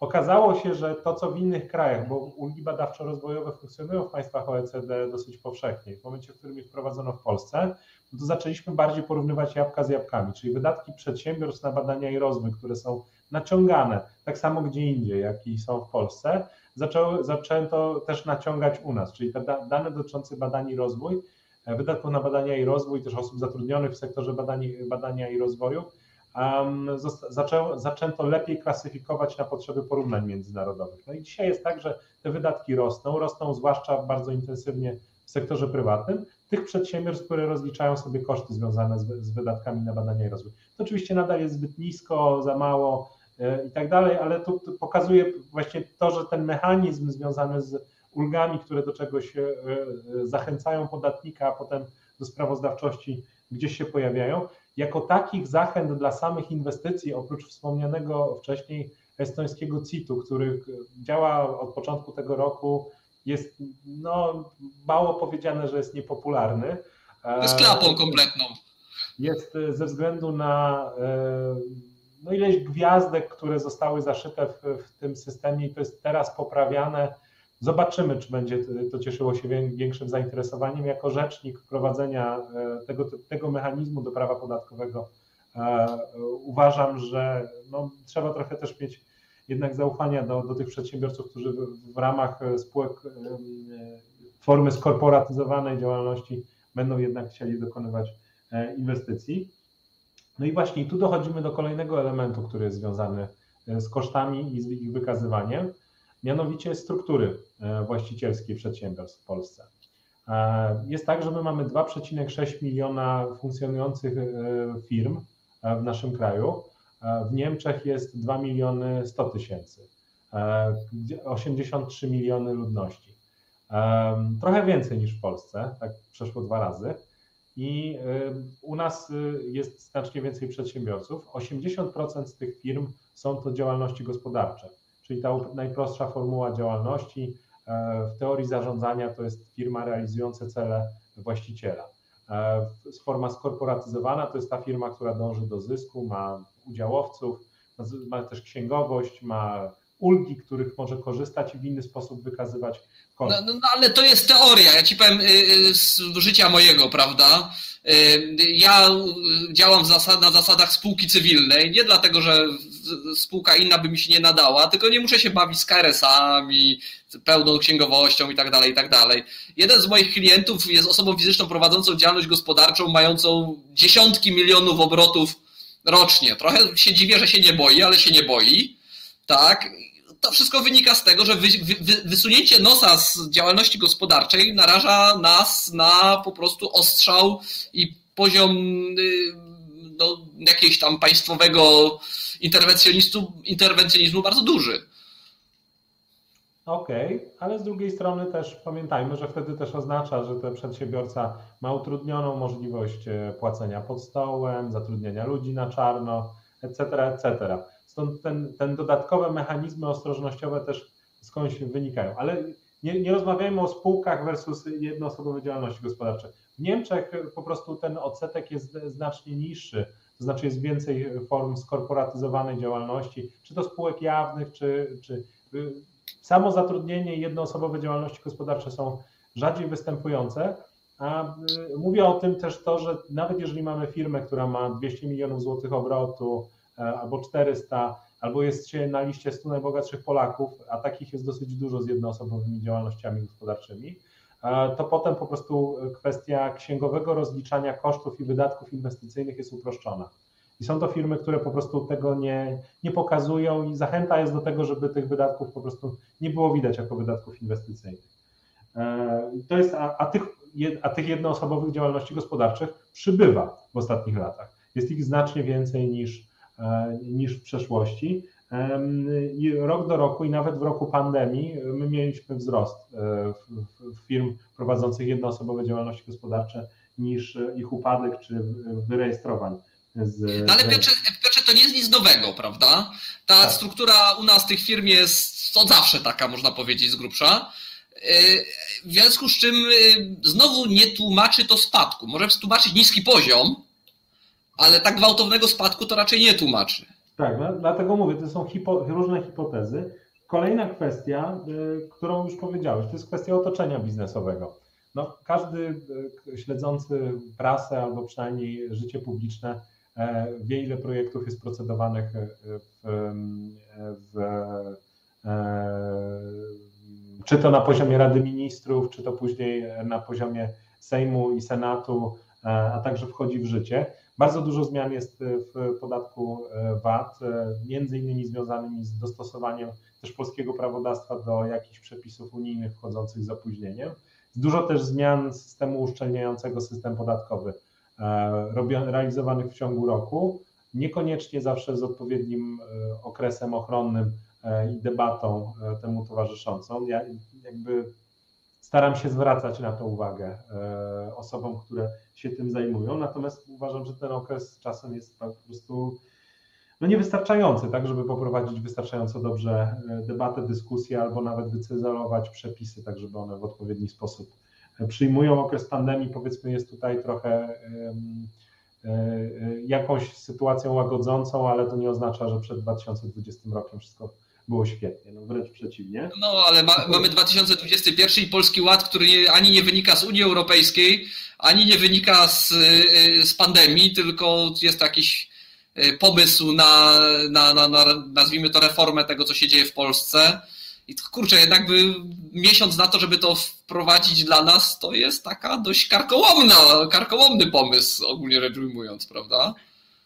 okazało się, że to, co w innych krajach, bo ulgi badawczo-rozwojowe funkcjonują w państwach OECD dosyć powszechnie, w momencie, w którym je wprowadzono w Polsce, to zaczęliśmy bardziej porównywać jabłka z jabłkami, czyli wydatki przedsiębiorstw na badania i rozwój, które są naciągane, tak samo gdzie indziej, jak i są w Polsce, zaczęło, zaczęto też naciągać u nas, czyli te dane dotyczące badań i rozwój, e, wydatków na badania i rozwój, też osób zatrudnionych w sektorze badania, badania i rozwoju, um, zaczęło, zaczęto lepiej klasyfikować na potrzeby porównań międzynarodowych. No i dzisiaj jest tak, że te wydatki rosną, rosną zwłaszcza bardzo intensywnie w sektorze prywatnym, tych przedsiębiorstw, które rozliczają sobie koszty związane z, z wydatkami na badania i rozwój. To oczywiście nadal jest zbyt nisko, za mało, i tak dalej, ale to, pokazuje właśnie to, że ten mechanizm związany z ulgami, które do czegoś e, e, zachęcają podatnika, a potem do sprawozdawczości gdzieś się pojawiają, jako takich zachęt dla samych inwestycji, oprócz wspomnianego wcześniej estońskiego CIT-u, który działa od początku tego roku, jest no, mało powiedziane, że jest niepopularny. Z klapą kompletną. Jest ze względu na no ileś gwiazdek, które zostały zaszyte w, w tym systemie i to jest teraz poprawiane. Zobaczymy, czy będzie to cieszyło się większym zainteresowaniem. Jako rzecznik wprowadzenia e, tego, tego mechanizmu do prawa podatkowego e, uważam, że no, trzeba trochę też mieć jednak zaufania do, do tych przedsiębiorców, którzy w, w ramach spółek e, formy skorporatyzowanej działalności będą jednak chcieli dokonywać inwestycji. No i właśnie tu dochodzimy do kolejnego elementu, który jest związany e, z kosztami i z ich wykazywaniem, mianowicie struktury e, właścicielskiej przedsiębiorstw w Polsce. E, jest tak, że my mamy 2,6 miliona funkcjonujących firm w naszym kraju. W Niemczech jest 2 miliony 100 tysięcy, 83 miliony ludności. Trochę więcej niż w Polsce, tak przeszło dwa razy i u nas y, jest znacznie więcej przedsiębiorców. 80% z tych firm są to działalności gospodarcze, czyli ta najprostsza formuła działalności e, w teorii zarządzania to jest firma realizująca cele właściciela. E, forma skorporatyzowana to jest ta firma, która dąży do zysku, ma udziałowców, ma też księgowość, ma ulgi, których może korzystać i w inny sposób wykazywać no, no, no, ale to jest teoria. Ja ci powiem y, y, z życia mojego, prawda? Y, ja działam na zasadach spółki cywilnej, nie dlatego, że spółka inna by mi się nie nadała, tylko nie muszę się bawić z KRS-ami, pełną księgowością i tak dalej, i tak dalej. Jeden z moich klientów jest osobą fizyczną prowadzącą działalność gospodarczą, mającą dziesiątki milionów obrotów rocznie. Trochę się dziwię, że się nie boi, ale się nie boi. Tak, to wszystko wynika z tego, że wy, wy, wysunięcie nosa z działalności gospodarczej naraża nas na po prostu ostrzał i poziom y, no, jakiegoś tam państwowego interwencjonizmu, bardzo duży. Okej, okay, ale z drugiej strony też pamiętajmy, że wtedy też oznacza, że ten przedsiębiorca ma utrudnioną możliwość e, płacenia pod stołem, zatrudniania ludzi na czarno, etc., etc. Stąd ten, ten dodatkowe mechanizmy ostrożnościowe też skądś wynikają. Ale nie, nie rozmawiajmy o spółkach versus jednoosobowe działalności gospodarcze. W Niemczech po prostu ten odsetek jest znacznie niższy, to znaczy jest więcej form skorporatyzowanej działalności, czy to spółek jawnych, czy, czy samo zatrudnienie i jednoosobowe działalności gospodarcze są rzadziej występujące. A y, mówię o tym też to, że nawet jeżeli mamy firmę, która ma 200 milionów złotych obrotu albo 400, albo jest się na liście 100 najbogatszych Polaków, a takich jest dosyć dużo z jednoosobowymi działalnościami gospodarczymi, e, to potem po prostu kwestia księgowego rozliczania kosztów i wydatków inwestycyjnych jest uproszczona. I są to firmy, które po prostu tego nie, nie pokazują i zachęta jest do tego, żeby tych wydatków po prostu nie było widać jako wydatków inwestycyjnych. E, to jest, a, a, tych, a tych jednoosobowych działalności gospodarczych przybywa w ostatnich latach. Jest ich znacznie więcej niż, e, niż w przeszłości. I rok do roku i nawet w roku pandemii my mieliśmy wzrost e, firm prowadzących jednoosobowe działalności gospodarcze niż ich upadek czy wyrejestrowań z... No ale Piotrze, Piotrze, to nie jest nic nowego, prawda? Ta tak. struktura u nas tych firm jest od zawsze taka, można powiedzieć, z grubsza. Y, w związku z czym znowu nie tłumaczy to spadku. Może tłumaczyć niski poziom, ale tak gwałtownego spadku to raczej nie tłumaczy. Tak, dlatego mówię, to są hipo, różne hipotezy. Kolejna kwestia, y, którą już powiedziałeś, to jest kwestia otoczenia biznesowego. No, każdy śledzący prasę albo przynajmniej życie publiczne E, wie, ile projektów jest procedowanych e, w, w, e, czy to na poziomie Rady Ministrów, czy to później na poziomie Sejmu i Senatu, a także wchodzi w życie. Bardzo dużo zmian jest w podatku VAT, między innymi związanymi z dostosowaniem też polskiego prawodawstwa do jakichś przepisów unijnych wchodzących z opóźnieniem. Dużo też zmian systemu uszczelniającego system podatkowy E, realizowanych w ciągu roku, niekoniecznie zawsze z odpowiednim e, okresem ochronnym e, i debatą temu towarzyszącą. Ja jakby staram się zwracać na to uwagę osobom, które się tym zajmują, natomiast uważam, że ten okres czasem jest po prostu no niewystarczający, tak, żeby poprowadzić wystarczająco dobrze debatę, dyskusję albo nawet wycyzelować przepisy, tak żeby one w odpowiedni sposób przyjmują okres pandemii, powiedzmy, jest tutaj trochę e, jakąś sytuacją łagodzącą, ale to nie oznacza, że przed 2020 rokiem wszystko było świetnie, no wręcz przeciwnie. No ale ma, mamy 2021 i Polski Ład, który nie, ani nie wynika z Unii Europejskiej, ani nie wynika z, e, z pandemii, tylko jest jakiś e, pomysł na, na, na, na, nazwijmy to, reformę tego, co się dzieje w Polsce. I kurczę, jednak by miesiąc na to, żeby to wprowadzić dla nas, to jest taka dość karkołomna, karkołomny pomysł, ogólnie rzecz ujmując, prawda?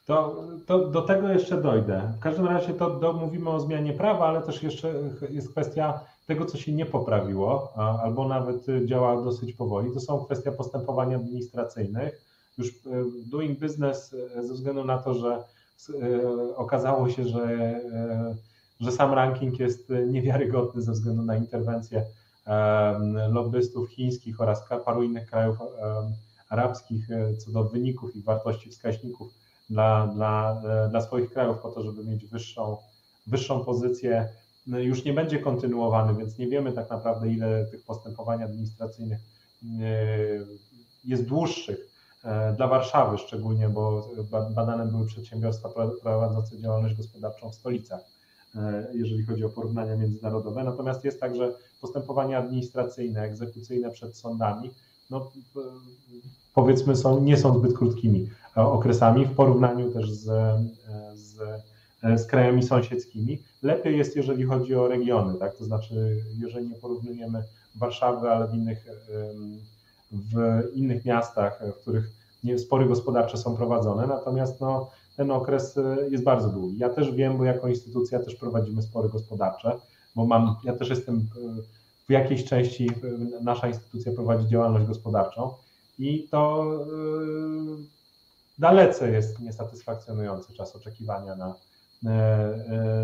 To, to do tego jeszcze dojdę. W każdym razie to do, mówimy o zmianie prawa, ale też jeszcze jest kwestia tego, co się nie poprawiło, albo nawet działa dosyć powoli. To są kwestia postępowań administracyjnych. Już e, doing business e, ze względu na to, że okazało się, że że sam ranking jest niewiarygodny ze względu na interwencję lobbystów chińskich oraz paru innych krajów arabskich co do wyników i wartości wskaźników dla, dla, e, dla swoich krajów po to, żeby mieć wyższą, wyższą pozycję. No, już nie będzie kontynuowany, więc nie wiemy tak naprawdę, ile tych postępowań administracyjnych jest dłuższych. Dla Warszawy szczególnie, bo badane były przedsiębiorstwa prowadzące działalność gospodarczą w stolicach E, jeżeli chodzi o porównania międzynarodowe. Natomiast jest także postępowania administracyjne, egzekucyjne przed sądami, no, powiedzmy są, nie są zbyt krótkimi e, okresami w porównaniu też z, e, z, z krajami sąsiedzkimi. Lepiej jest, jeżeli chodzi o regiony, tak? to znaczy, jeżeli nie porównujemy Warszawy, ale w innych, w innych miastach, w których spory gospodarcze są prowadzone, natomiast no, ten okres e, jest bardzo długi. Ja też wiem, bo jako instytucja też prowadzimy spory gospodarcze, bo mam, ja też jestem e, w jakiejś części, e, nasza instytucja prowadzi działalność gospodarczą i to dalece jest niesatysfakcjonujący czas oczekiwania na,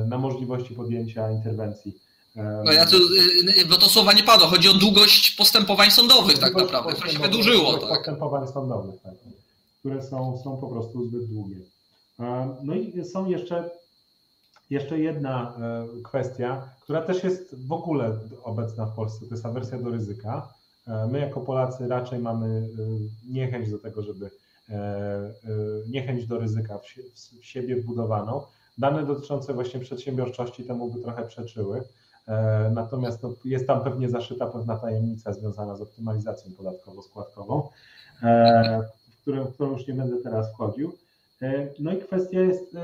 na możliwości podjęcia interwencji No ja tu, bo to słowa nie padło, chodzi o długość postępowań sądowych tak naprawdę, to się wydłużyło. Tak. Postępowań sądowych, tak, które są, są po prostu zbyt długie. No i są jeszcze, jeszcze jedna kwestia, która też jest w ogóle obecna w Polsce, to jest awersja do ryzyka. My jako Polacy raczej mamy niechęć do tego, żeby niechęć do ryzyka w siebie wbudowaną. Dane dotyczące właśnie przedsiębiorczości temu by trochę przeczyły. E, natomiast no, jest tam pewnie zaszyta pewna tajemnica związana z optymalizacją podatkowo-składkową, e, którą, w którą już nie będę teraz wchodził. E, no i kwestia jest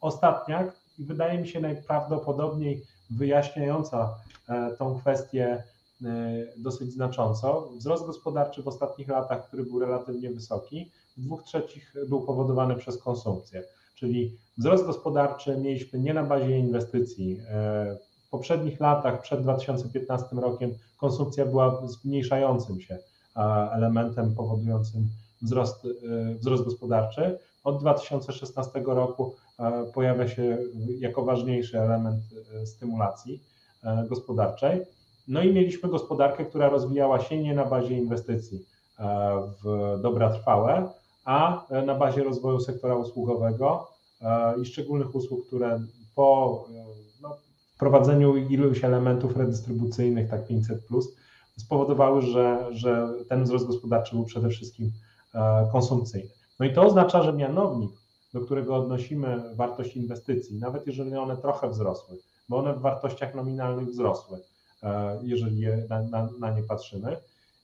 ostatnia i wydaje mi się najprawdopodobniej wyjaśniająca tą kwestię dosyć znacząco. Wzrost gospodarczy w ostatnich latach, który był relatywnie wysoki, w dwóch trzecich był powodowany przez konsumpcję. Czyli wzrost gospodarczy mieliśmy nie na bazie inwestycji. W poprzednich latach, przed 2015 rokiem, konsumpcja była zmniejszającym się elementem powodującym wzrost, e, wzrost gospodarczy. Od 2016 roku e, pojawia się jako ważniejszy element e, stymulacji gospodarczej. No i mieliśmy gospodarkę, która rozwijała się nie na bazie inwestycji w dobra trwałe, a na bazie rozwoju sektora usługowego i szczególnych usług, które po no, wprowadzeniu iluś elementów redystrybucyjnych, tak 500, plus, spowodowały, że, że ten wzrost gospodarczy był przede wszystkim konsumpcyjny. No i to oznacza, że mianownik, do którego odnosimy wartość inwestycji, nawet jeżeli one trochę wzrosły, bo one w wartościach nominalnych wzrosły, e, jeżeli na, na, na nie patrzymy,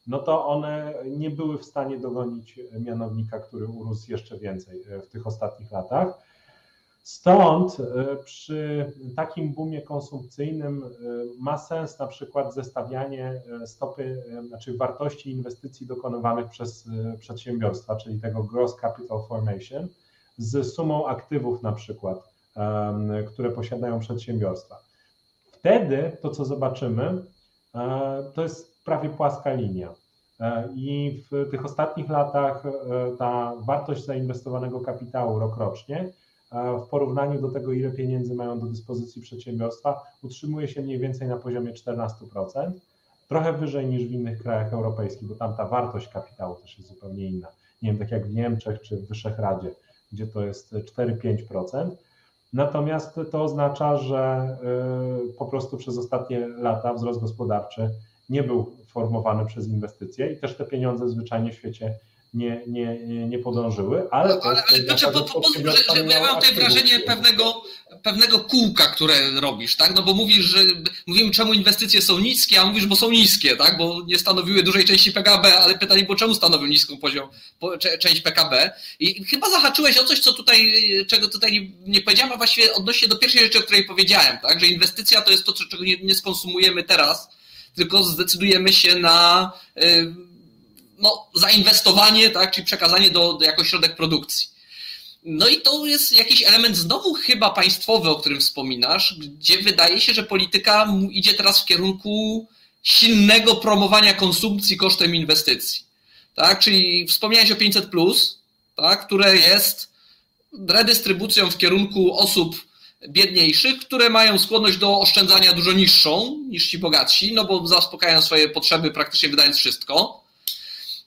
no to one nie były w stanie dogonić mianownika, który urósł jeszcze więcej e, w tych ostatnich latach. Stąd e, przy takim boomie konsumpcyjnym e, ma sens na przykład zestawianie e, stopy, znaczy wartości inwestycji dokonywanych przez przedsiębiorstwa, czyli tego gross capital formation, z sumą aktywów na przykład, które posiadają przedsiębiorstwa. Wtedy to, co zobaczymy, to jest prawie płaska linia. I w tych ostatnich latach ta wartość zainwestowanego kapitału rokrocznie w porównaniu do tego, ile pieniędzy mają do dyspozycji przedsiębiorstwa, utrzymuje się mniej więcej na poziomie 14%, trochę wyżej niż w innych krajach europejskich, bo tam ta wartość kapitału też jest zupełnie inna. Nie wiem, tak jak w Niemczech czy w Wyszehradzie, gdzie to jest 4-5%. Natomiast to oznacza, że y, po prostu przez ostatnie lata wzrost gospodarczy nie był formowany przez inwestycje i też te pieniądze zwyczajnie w świecie nie, nie, nie podążyły, ale... No, ale, ale znaczy, po, po, że, że ja mam tutaj wrażenie pewnego, pewnego kółka, które robisz, tak? No bo mówisz, że mówimy czemu inwestycje są niskie, a mówisz, bo są niskie, tak? Bo nie stanowiły dużej części PKB, ale pytanie było, czemu stanowią niską poziom, część PKB? I chyba zahaczyłeś o coś, co tutaj, czego tutaj nie powiedziałem, a właściwie odnośnie do pierwszej rzeczy, o której powiedziałem, tak? Że inwestycja to jest to, czego nie, nie skonsumujemy teraz, tylko zdecydujemy się na... Yy, no, zainwestowanie, tak, czyli przekazanie do, do jako środek produkcji. No i to jest jakiś element znowu chyba państwowy, o którym wspominasz, gdzie wydaje się, że polityka idzie teraz w kierunku silnego promowania konsumpcji kosztem inwestycji. Tak? Czyli wspomniałeś o 500, tak? które jest redystrybucją w kierunku osób biedniejszych, które mają skłonność do oszczędzania dużo niższą niż ci bogatsi, no bo zaspokajają swoje potrzeby praktycznie wydając wszystko.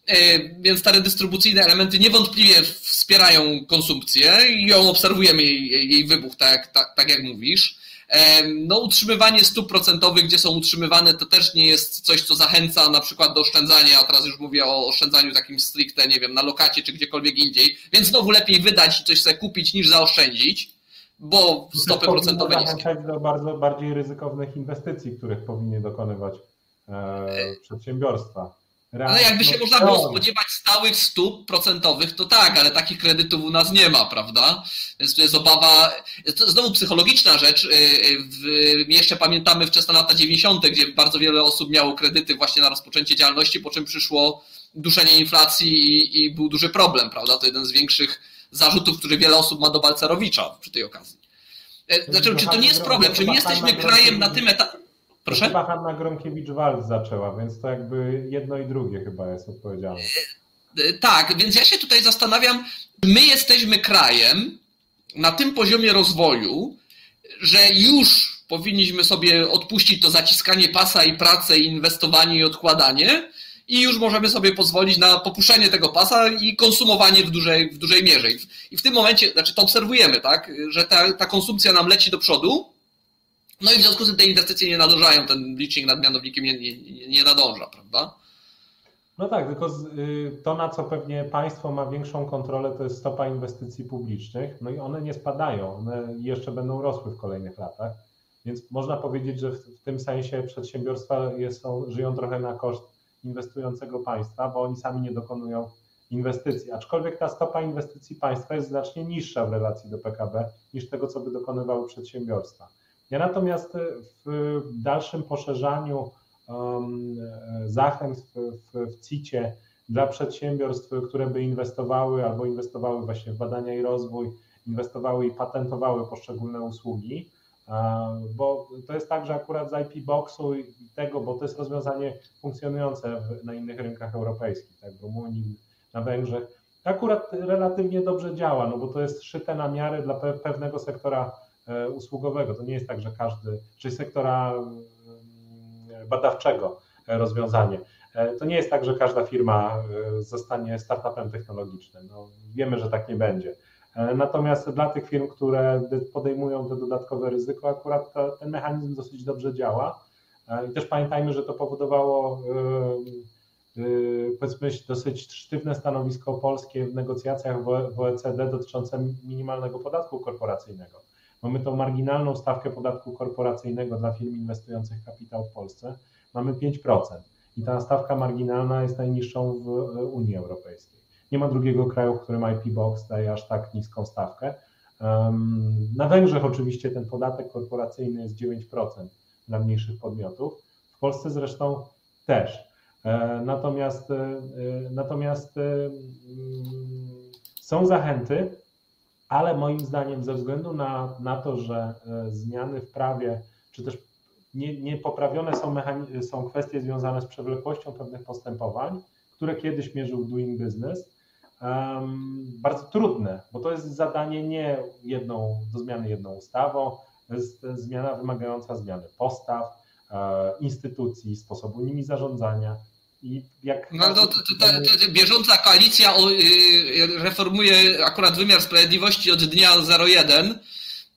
E, więc te redystrybucyjne elementy niewątpliwie wspierają konsumpcję i ją obserwujemy, jej, jej wybuch, tak, tak, tak jak mówisz. E, no, utrzymywanie stóp procentowych, gdzie są utrzymywane, to też nie jest coś, co zachęca na przykład do oszczędzania, a teraz już mówię o oszczędzaniu takim stricte, nie wiem, na lokacie czy gdziekolwiek indziej, więc znowu lepiej wydać i coś sobie kupić niż zaoszczędzić, bo stopy procentowe niskie. do bardzo bardziej ryzykownych inwestycji, których powinny dokonywać e, przedsiębiorstwa. Ale jakby się można było spodziewać stałych stóp procentowych, to tak, ale takich kredytów u nas nie ma, prawda? Więc to jest obawa, to znowu psychologiczna rzecz. Y, y, jeszcze pamiętamy wczesne lata 90., gdzie bardzo wiele osób miało kredyty właśnie na rozpoczęcie działalności, po czym przyszło duszenie inflacji i, i był duży problem, prawda? To jeden z większych zarzutów, który wiele osób ma do Balcerowicza przy tej okazji. E, znaczy, czy to nie jest problem? Czy nie jesteśmy krajem na tym etapie? Proszę? Chyba Hanna Gromkiewicz-Walc zaczęła, więc to jakby jedno i drugie chyba jest odpowiedzialne. E, tak, więc ja się tutaj zastanawiam, my jesteśmy krajem na tym poziomie rozwoju, że już powinniśmy sobie odpuścić to zaciskanie pasa i pracę, i inwestowanie i odkładanie i już możemy sobie pozwolić na popuszczenie tego pasa i konsumowanie w dużej, w dużej mierze. I w tym momencie, znaczy to obserwujemy, tak, że ta, ta konsumpcja nam leci do przodu, no i w związku z tym te inwestycje nie nadążają, ten licznik nad mianownikiem nie, nie, nie nadąża, prawda? No tak, tylko y, to, na co pewnie państwo ma większą kontrolę, to jest stopa inwestycji publicznych, no i one nie spadają, one jeszcze będą rosły w kolejnych latach, więc można powiedzieć, że w, tym sensie przedsiębiorstwa są, żyją trochę na koszt inwestującego państwa, bo oni sami nie dokonują inwestycji, aczkolwiek ta stopa inwestycji państwa jest znacznie niższa w relacji do PKB niż tego, co by dokonywały przedsiębiorstwa. Ja natomiast w dalszym poszerzaniu zachęt w, w, w CIT-ie dla przedsiębiorstw, które by inwestowały albo inwestowały właśnie w badania i rozwój, inwestowały i patentowały poszczególne usługi, bo to jest tak, że akurat z IP Boxu i tego, bo to jest rozwiązanie funkcjonujące na innych rynkach europejskich, tak w Rumunii, na Węgrzech, akurat relatywnie dobrze działa, no bo to jest szyte na miarę dla pewnego sektora e, usługowego. To nie jest tak, że każdy, czy sektora mm, badawczego rozwiązanie. E, to nie jest tak, że każda firma e, zostanie startupem technologicznym. No, wiemy, że tak nie będzie. E, natomiast dla tych firm, które podejmują to dodatkowe ryzyko, akurat ten mechanizm dosyć dobrze działa. E, I też pamiętajmy, że to powodowało e, powiedzmy dosyć sztywne stanowisko polskie w negocjacjach w OECD dotyczące minimalnego podatku korporacyjnego. Mamy tą marginalną stawkę podatku korporacyjnego dla firm inwestujących kapitał w Polsce. Mamy 5% i ta stawka marginalna jest najniższą w Unii Europejskiej. Nie ma drugiego kraju, w którym IP Box daje aż tak niską stawkę. Na Węgrzech oczywiście ten podatek korporacyjny jest 9% dla mniejszych podmiotów. W Polsce zresztą też. E, natomiast, e, e, natomiast są zachęty, ale moim zdaniem ze względu na, na to, że zmiany w prawie, czy też nie, nie są, są kwestie związane z przewlekłością pewnych postępowań, które kiedyś mierzył Doing Business, bardzo trudne, bo to jest zadanie nie jedną, do zmiany jedną ustawą, to jest zmiana wymagająca zmiany postaw, e, instytucji, sposobu nimi zarządzania. Jak no, to, to, to, bieżąca koalicja y, reformuje akurat wymiar sprawiedliwości od dnia 01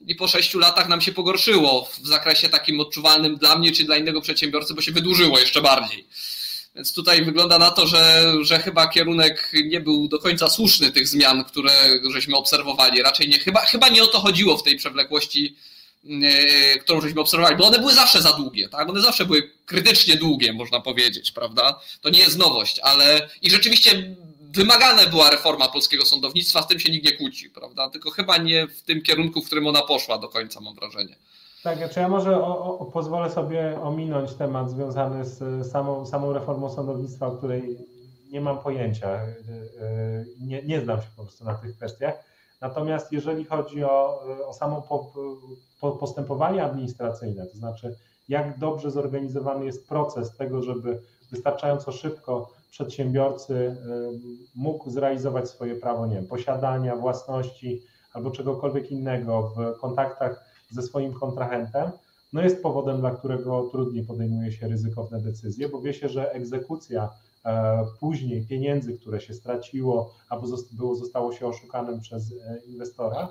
i po sześciu latach nam się pogorszyło w zakresie takim odczuwalnym dla mnie czy dla innego przedsiębiorcy, bo się wydłużyło jeszcze bardziej. Więc tutaj wygląda na to, że, że chyba kierunek nie był do końca słuszny tych zmian, które żeśmy obserwowali. Raczej nie, chyba, chyba nie o to chodziło w tej przewlekłości, którą żeśmy obserwowali, bo one były zawsze za długie, tak? One zawsze były krytycznie długie, można powiedzieć, prawda? To nie jest nowość, ale i rzeczywiście wymagana była reforma polskiego sądownictwa, z tym się nikt nie kłóci, prawda? Tylko chyba nie w tym kierunku, w którym ona poszła do końca, mam wrażenie. Tak, czy ja może o, o, pozwolę sobie ominąć temat związany z samą, samą reformą sądownictwa, o której nie mam pojęcia, y, nie, nie znam się po prostu na tych kwestiach. Natomiast jeżeli chodzi o, o po postępowanie administracyjne, to znaczy jak dobrze zorganizowany jest proces tego, żeby wystarczająco szybko przedsiębiorcy y, mógł zrealizować swoje prawo, nie wiem, posiadania, własności albo czegokolwiek innego w kontaktach ze swoim kontrahentem, no jest powodem, dla którego trudniej podejmuje się ryzykowne decyzje, bo wie się, że egzekucja e, później pieniędzy, które się straciło albo było, zostało się oszukanym przez e, inwestora,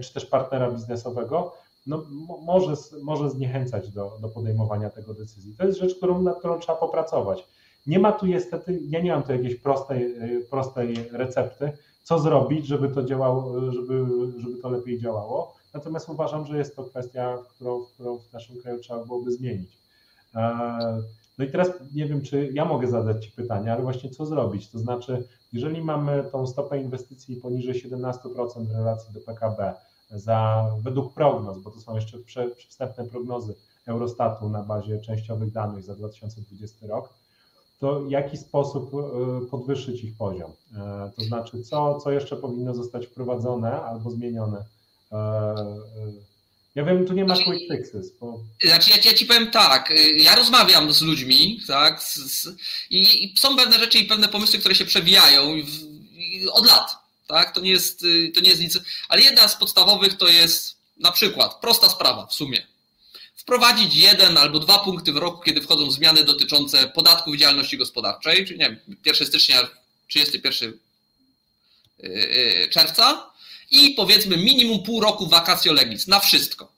czy też partnera biznesowego, no, może, może zniechęcać do, do podejmowania tego decyzji. To jest rzecz, którą, nad którą trzeba popracować. Nie ma tu niestety, ja nie mam tu jakiejś prostej, e, prostej recepty, co zrobić, żeby to działało, żeby, żeby to lepiej działało. Natomiast uważam, że jest to kwestia, którą, którą w naszym kraju trzeba byłoby zmienić. E, no i teraz nie wiem, czy ja mogę zadać Ci pytanie, ale właśnie co zrobić? To znaczy, jeżeli mamy tą stopę inwestycji poniżej 17% w relacji do PKB, za, według prognoz, bo to są jeszcze wstępne prognozy Eurostatu na bazie częściowych danych za 2020 rok, to jaki sposób e, podwyższyć ich poziom? E, to znaczy, co, co jeszcze powinno zostać wprowadzone albo zmienione e, ja wiem, tu nie ma quick fixes. Bo... Znaczy, ja, ja ci powiem tak, y, ja rozmawiam z ludźmi, tak, z, z, i, i, są pewne rzeczy i pewne pomysły, które się przewijają w, od lat, tak, to nie, jest, y, to nie jest nic, ale jedna z podstawowych to jest na przykład, prosta sprawa w sumie, wprowadzić jeden albo dwa punkty w roku, kiedy wchodzą zmiany dotyczące podatków działalności gospodarczej, czyli nie wiem, 1 stycznia, 31 y, czerwca i powiedzmy minimum pół roku vacatio legis na wszystko.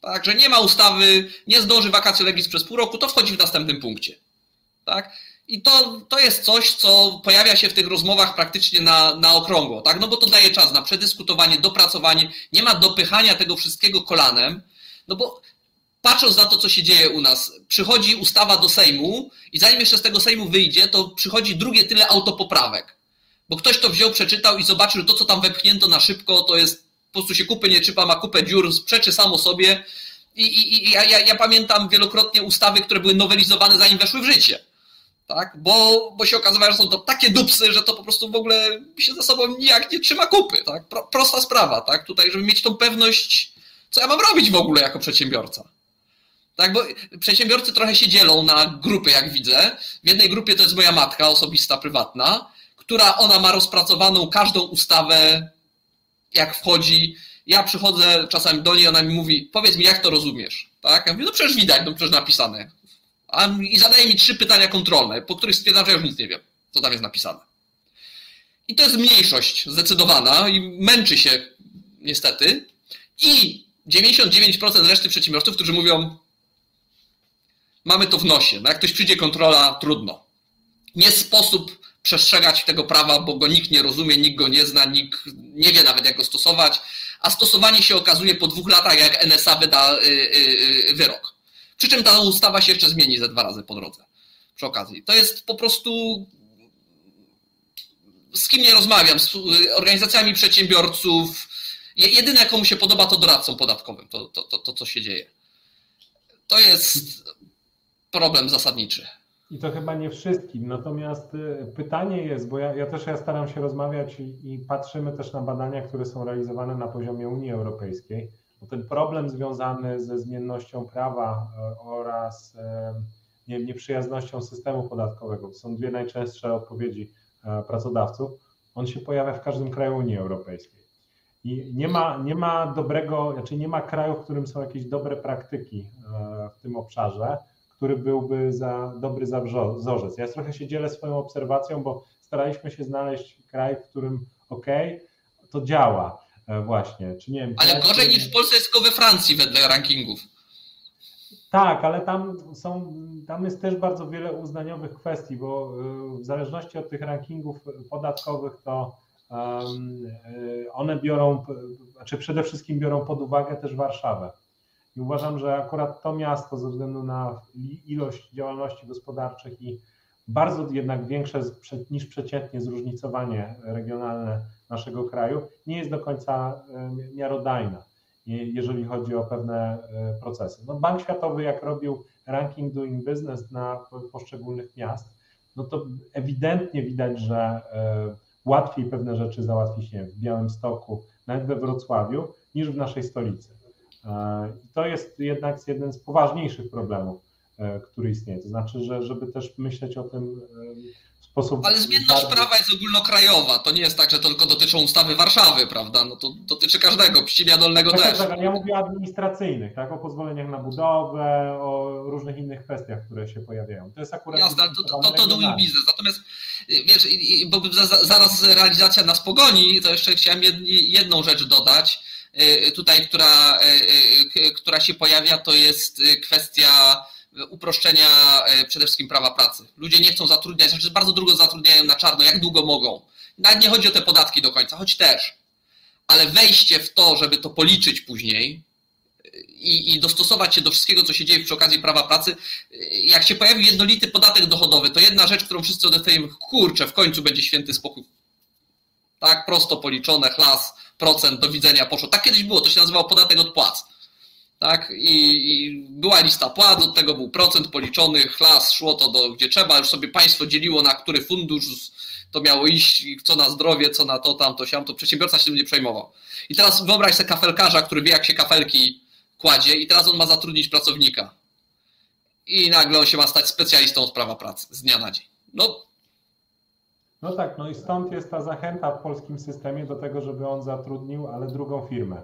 Także nie ma ustawy, nie zdąży vacatio legis przez pół roku, to wchodzi w następnym punkcie. Tak? I to, to jest coś, co pojawia się w tych rozmowach praktycznie na, na okrągło, tak? No bo to daje czas na przedyskutowanie, dopracowanie, nie ma dopychania tego wszystkiego kolanem, no bo patrząc na to, co się dzieje u nas, przychodzi ustawa do Sejmu i zanim jeszcze z tego Sejmu wyjdzie, to przychodzi drugie tyle autopoprawek. Bo ktoś to wziął, przeczytał i zobaczył, że to, co tam wepchnięto na szybko, to jest po prostu się kupy nie czypa, ma kupę dziur, sprzeczy samo sobie. I, i, i ja, ja, pamiętam wielokrotnie ustawy, które były nowelizowane zanim weszły w życie tak? Bo, bo się okazywało, że są to takie dupsy, że to po prostu w ogóle się ze sobą nijak nie trzyma kupy, tak? Pro, prosta sprawa, tak? Tutaj, żeby mieć tą pewność, co ja mam robić w ogóle jako przedsiębiorca. Tak, bo przedsiębiorcy trochę się dzielą na grupy, jak widzę. W jednej grupie to jest moja matka osobista, prywatna, która ona ma rozpracowaną każdą ustawę, jak wchodzi. Ja przychodzę czasami do niej, ona mi mówi, powiedz mi, jak to rozumiesz? Tak? Ja mówię, no przecież widać, no przecież napisane i zadaje mi trzy pytania kontrolne, po których stwierdzam, że ja już nic nie wiem, co tam jest napisane. I to jest mniejszość zdecydowana i męczy się niestety. I 99% reszty przedsiębiorców, którzy mówią, mamy to w nosie. No jak ktoś przyjdzie kontrola, trudno. Nie sposób przestrzegać tego prawa, bo go nikt nie rozumie, nikt go nie zna, nikt nie wie nawet jak go stosować, a stosowanie się okazuje po dwóch latach, jak NSA wyda y, y, y, wyrok. Przy czym ta ustawa się jeszcze zmieni ze dwa razy po drodze. Przy okazji. To jest po prostu. Z kim nie rozmawiam, z organizacjami przedsiębiorców. Jedyne, komu się podoba, to doradcom podatkowym, to, to, to, to co się dzieje. To jest problem zasadniczy. I to chyba nie wszystkim. Natomiast y, pytanie jest, bo ja, ja też ja staram się rozmawiać i, i, patrzymy też na badania, które są realizowane na poziomie Unii Europejskiej bo ten problem związany ze zmiennością prawa e, oraz e, nie, nieprzyjaznością systemu podatkowego, to są dwie najczęstsze odpowiedzi e, pracodawców, on się pojawia w każdym kraju Unii Europejskiej. I nie ma, nie ma dobrego, znaczy nie ma kraju, w którym są jakieś dobre praktyki w tym obszarze, który byłby za, dobry za wzorzec. Ja trochę się dzielę swoją obserwacją, bo staraliśmy się znaleźć kraj, w którym ok, to działa, E, właśnie. Czy nie wiem, ale gorzej niż w Polsce jest tylko we Francji wedle rankingów. Tak, ale tam są, tam jest też bardzo wiele uznaniowych kwestii, bo e, w zależności od tych rankingów podatkowych to e, one biorą, znaczy przede wszystkim biorą pod uwagę też Warszawę. I uważam, że akurat to miasto ze względu na ilość działalności gospodarczych i bardzo jednak większe niż przeciętnie zróżnicowanie regionalne naszego kraju nie jest do końca miarodajna, jeżeli chodzi o pewne e, procesy. No Bank Światowy, jak robił ranking doing business na poszczególnych miast, no to ewidentnie widać, że e, łatwiej pewne rzeczy załatwić nie w Białymstoku, nawet we Wrocławiu, niż w naszej stolicy. E, to jest jednak jeden z poważniejszych problemów E, który istnieje. To znaczy, że żeby też myśleć o tym w sposób. Ale zmienność bardzo... prawa jest ogólnokrajowa. To nie jest tak, że to tylko dotyczą ustawy Warszawy, prawda? No to dotyczy każdego, Pścimia Dolnego tak, też. Tak, ja mówię o administracyjnych, tak? O pozwoleniach na budowę, o różnych innych kwestiach, które się pojawiają. To jest akurat. Jasne, to, to, to doing biznes. Natomiast wiesz, bo zaraz realizacja nas pogoni, to jeszcze chciałem jedną rzecz dodać. Y, tutaj, która, y, y, która się pojawia, to jest kwestia uproszczenia e, przede wszystkim prawa pracy. Ludzie nie chcą zatrudniać, znaczy bardzo długo zatrudniają na czarno, jak długo mogą. Nawet nie chodzi o te podatki do końca, choć też. Ale wejście w to, żeby to policzyć później i, i dostosować się do wszystkiego, co się dzieje przy okazji prawa pracy, jak się pojawił jednolity podatek dochodowy, to jedna rzecz, którą wszyscy odetejemy, kurczę, w końcu będzie święty spokój. Tak, prosto policzone, chlas, procent, do widzenia poszło. Tak kiedyś było, to się nazywało podatek od płac tak? I, I, była lista płac, od tego był procent policzony, chlas, szło to do gdzie trzeba, już sobie państwo dzieliło na który fundusz to miało iść, co na zdrowie, co na to, tamto, siam, to przedsiębiorca się tym nie przejmował. I teraz wyobraź sobie kafelkarza, który wie, jak się kafelki kładzie i teraz on ma zatrudnić pracownika. I nagle on się ma stać specjalistą od prawa pracy z dnia na dzień. No, no tak, no i stąd jest ta zachęta w polskim systemie do tego, żeby on zatrudnił, ale drugą firmę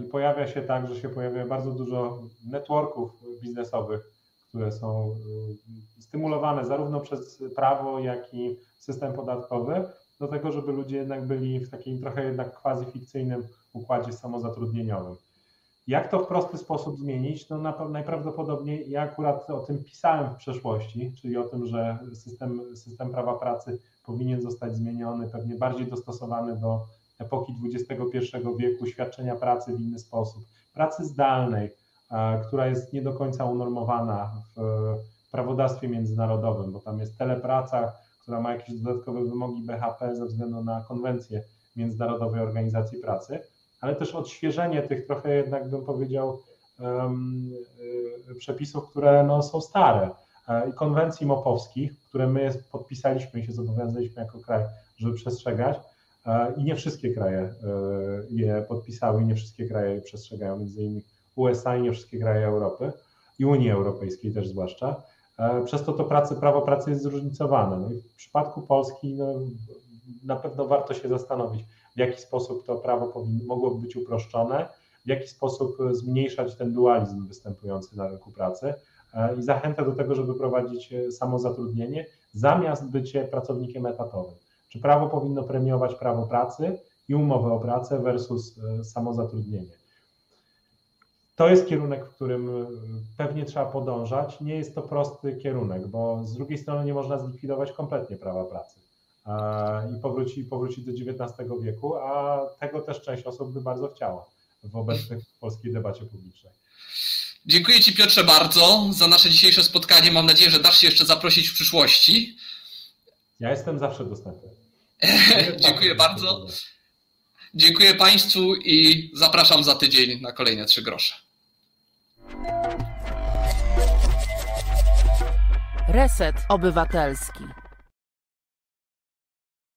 I pojawia się tak, że się pojawia bardzo dużo networków biznesowych, które są stymulowane zarówno przez prawo, jak i system podatkowy, do tego, żeby ludzie jednak byli w takim trochę jednak quasi fikcyjnym układzie samozatrudnieniowym. Jak to w prosty sposób zmienić? No najprawdopodobniej ja akurat o tym pisałem w przeszłości, czyli o tym, że system, system prawa pracy powinien zostać zmieniony, pewnie bardziej dostosowany do epoki XXI wieku, świadczenia pracy w inny sposób, pracy zdalnej, która jest nie do końca unormowana w prawodawstwie międzynarodowym, bo tam jest telepraca, która ma jakieś dodatkowe wymogi BHP ze względu na konwencję Międzynarodowej Organizacji Pracy, ale też odświeżenie tych trochę jednak bym powiedział przepisów, które no, są stare e, i konwencji mopowskich, które my podpisaliśmy i się zobowiązaliśmy jako kraj, żeby przestrzegać e, i nie wszystkie kraje e, je podpisały i nie wszystkie kraje je przestrzegają, między innymi USA i nie wszystkie kraje Europy i Unii Europejskiej też zwłaszcza. E, przez to to pracy, prawo pracy jest zróżnicowane. No i w przypadku Polski no, na pewno warto się zastanowić, w jaki sposób to prawo mogłoby być uproszczone, w jaki sposób zmniejszać ten dualizm występujący na rynku pracy e, i zachętę do tego, żeby prowadzić e, samozatrudnienie zamiast bycie pracownikiem etatowym. Czy prawo powinno premiować prawo pracy i umowę o pracę versus samozatrudnienie? to jest kierunek, w którym pewnie trzeba podążać. Nie jest to prosty kierunek, bo z drugiej strony nie można zlikwidować kompletnie prawa pracy i powrócić, powrócić do XIX wieku, a tego też część osób by bardzo chciała w obecnej polskiej debacie publicznej. Dziękuję Ci Piotrze bardzo za nasze dzisiejsze spotkanie. Mam nadzieję, że dasz się jeszcze zaprosić w przyszłości. Ja jestem zawsze dostępny. Dziękuję bardzo. Dziękuję Państwu i zapraszam za tydzień na kolejne trzy grosze. Reset Obywatelski.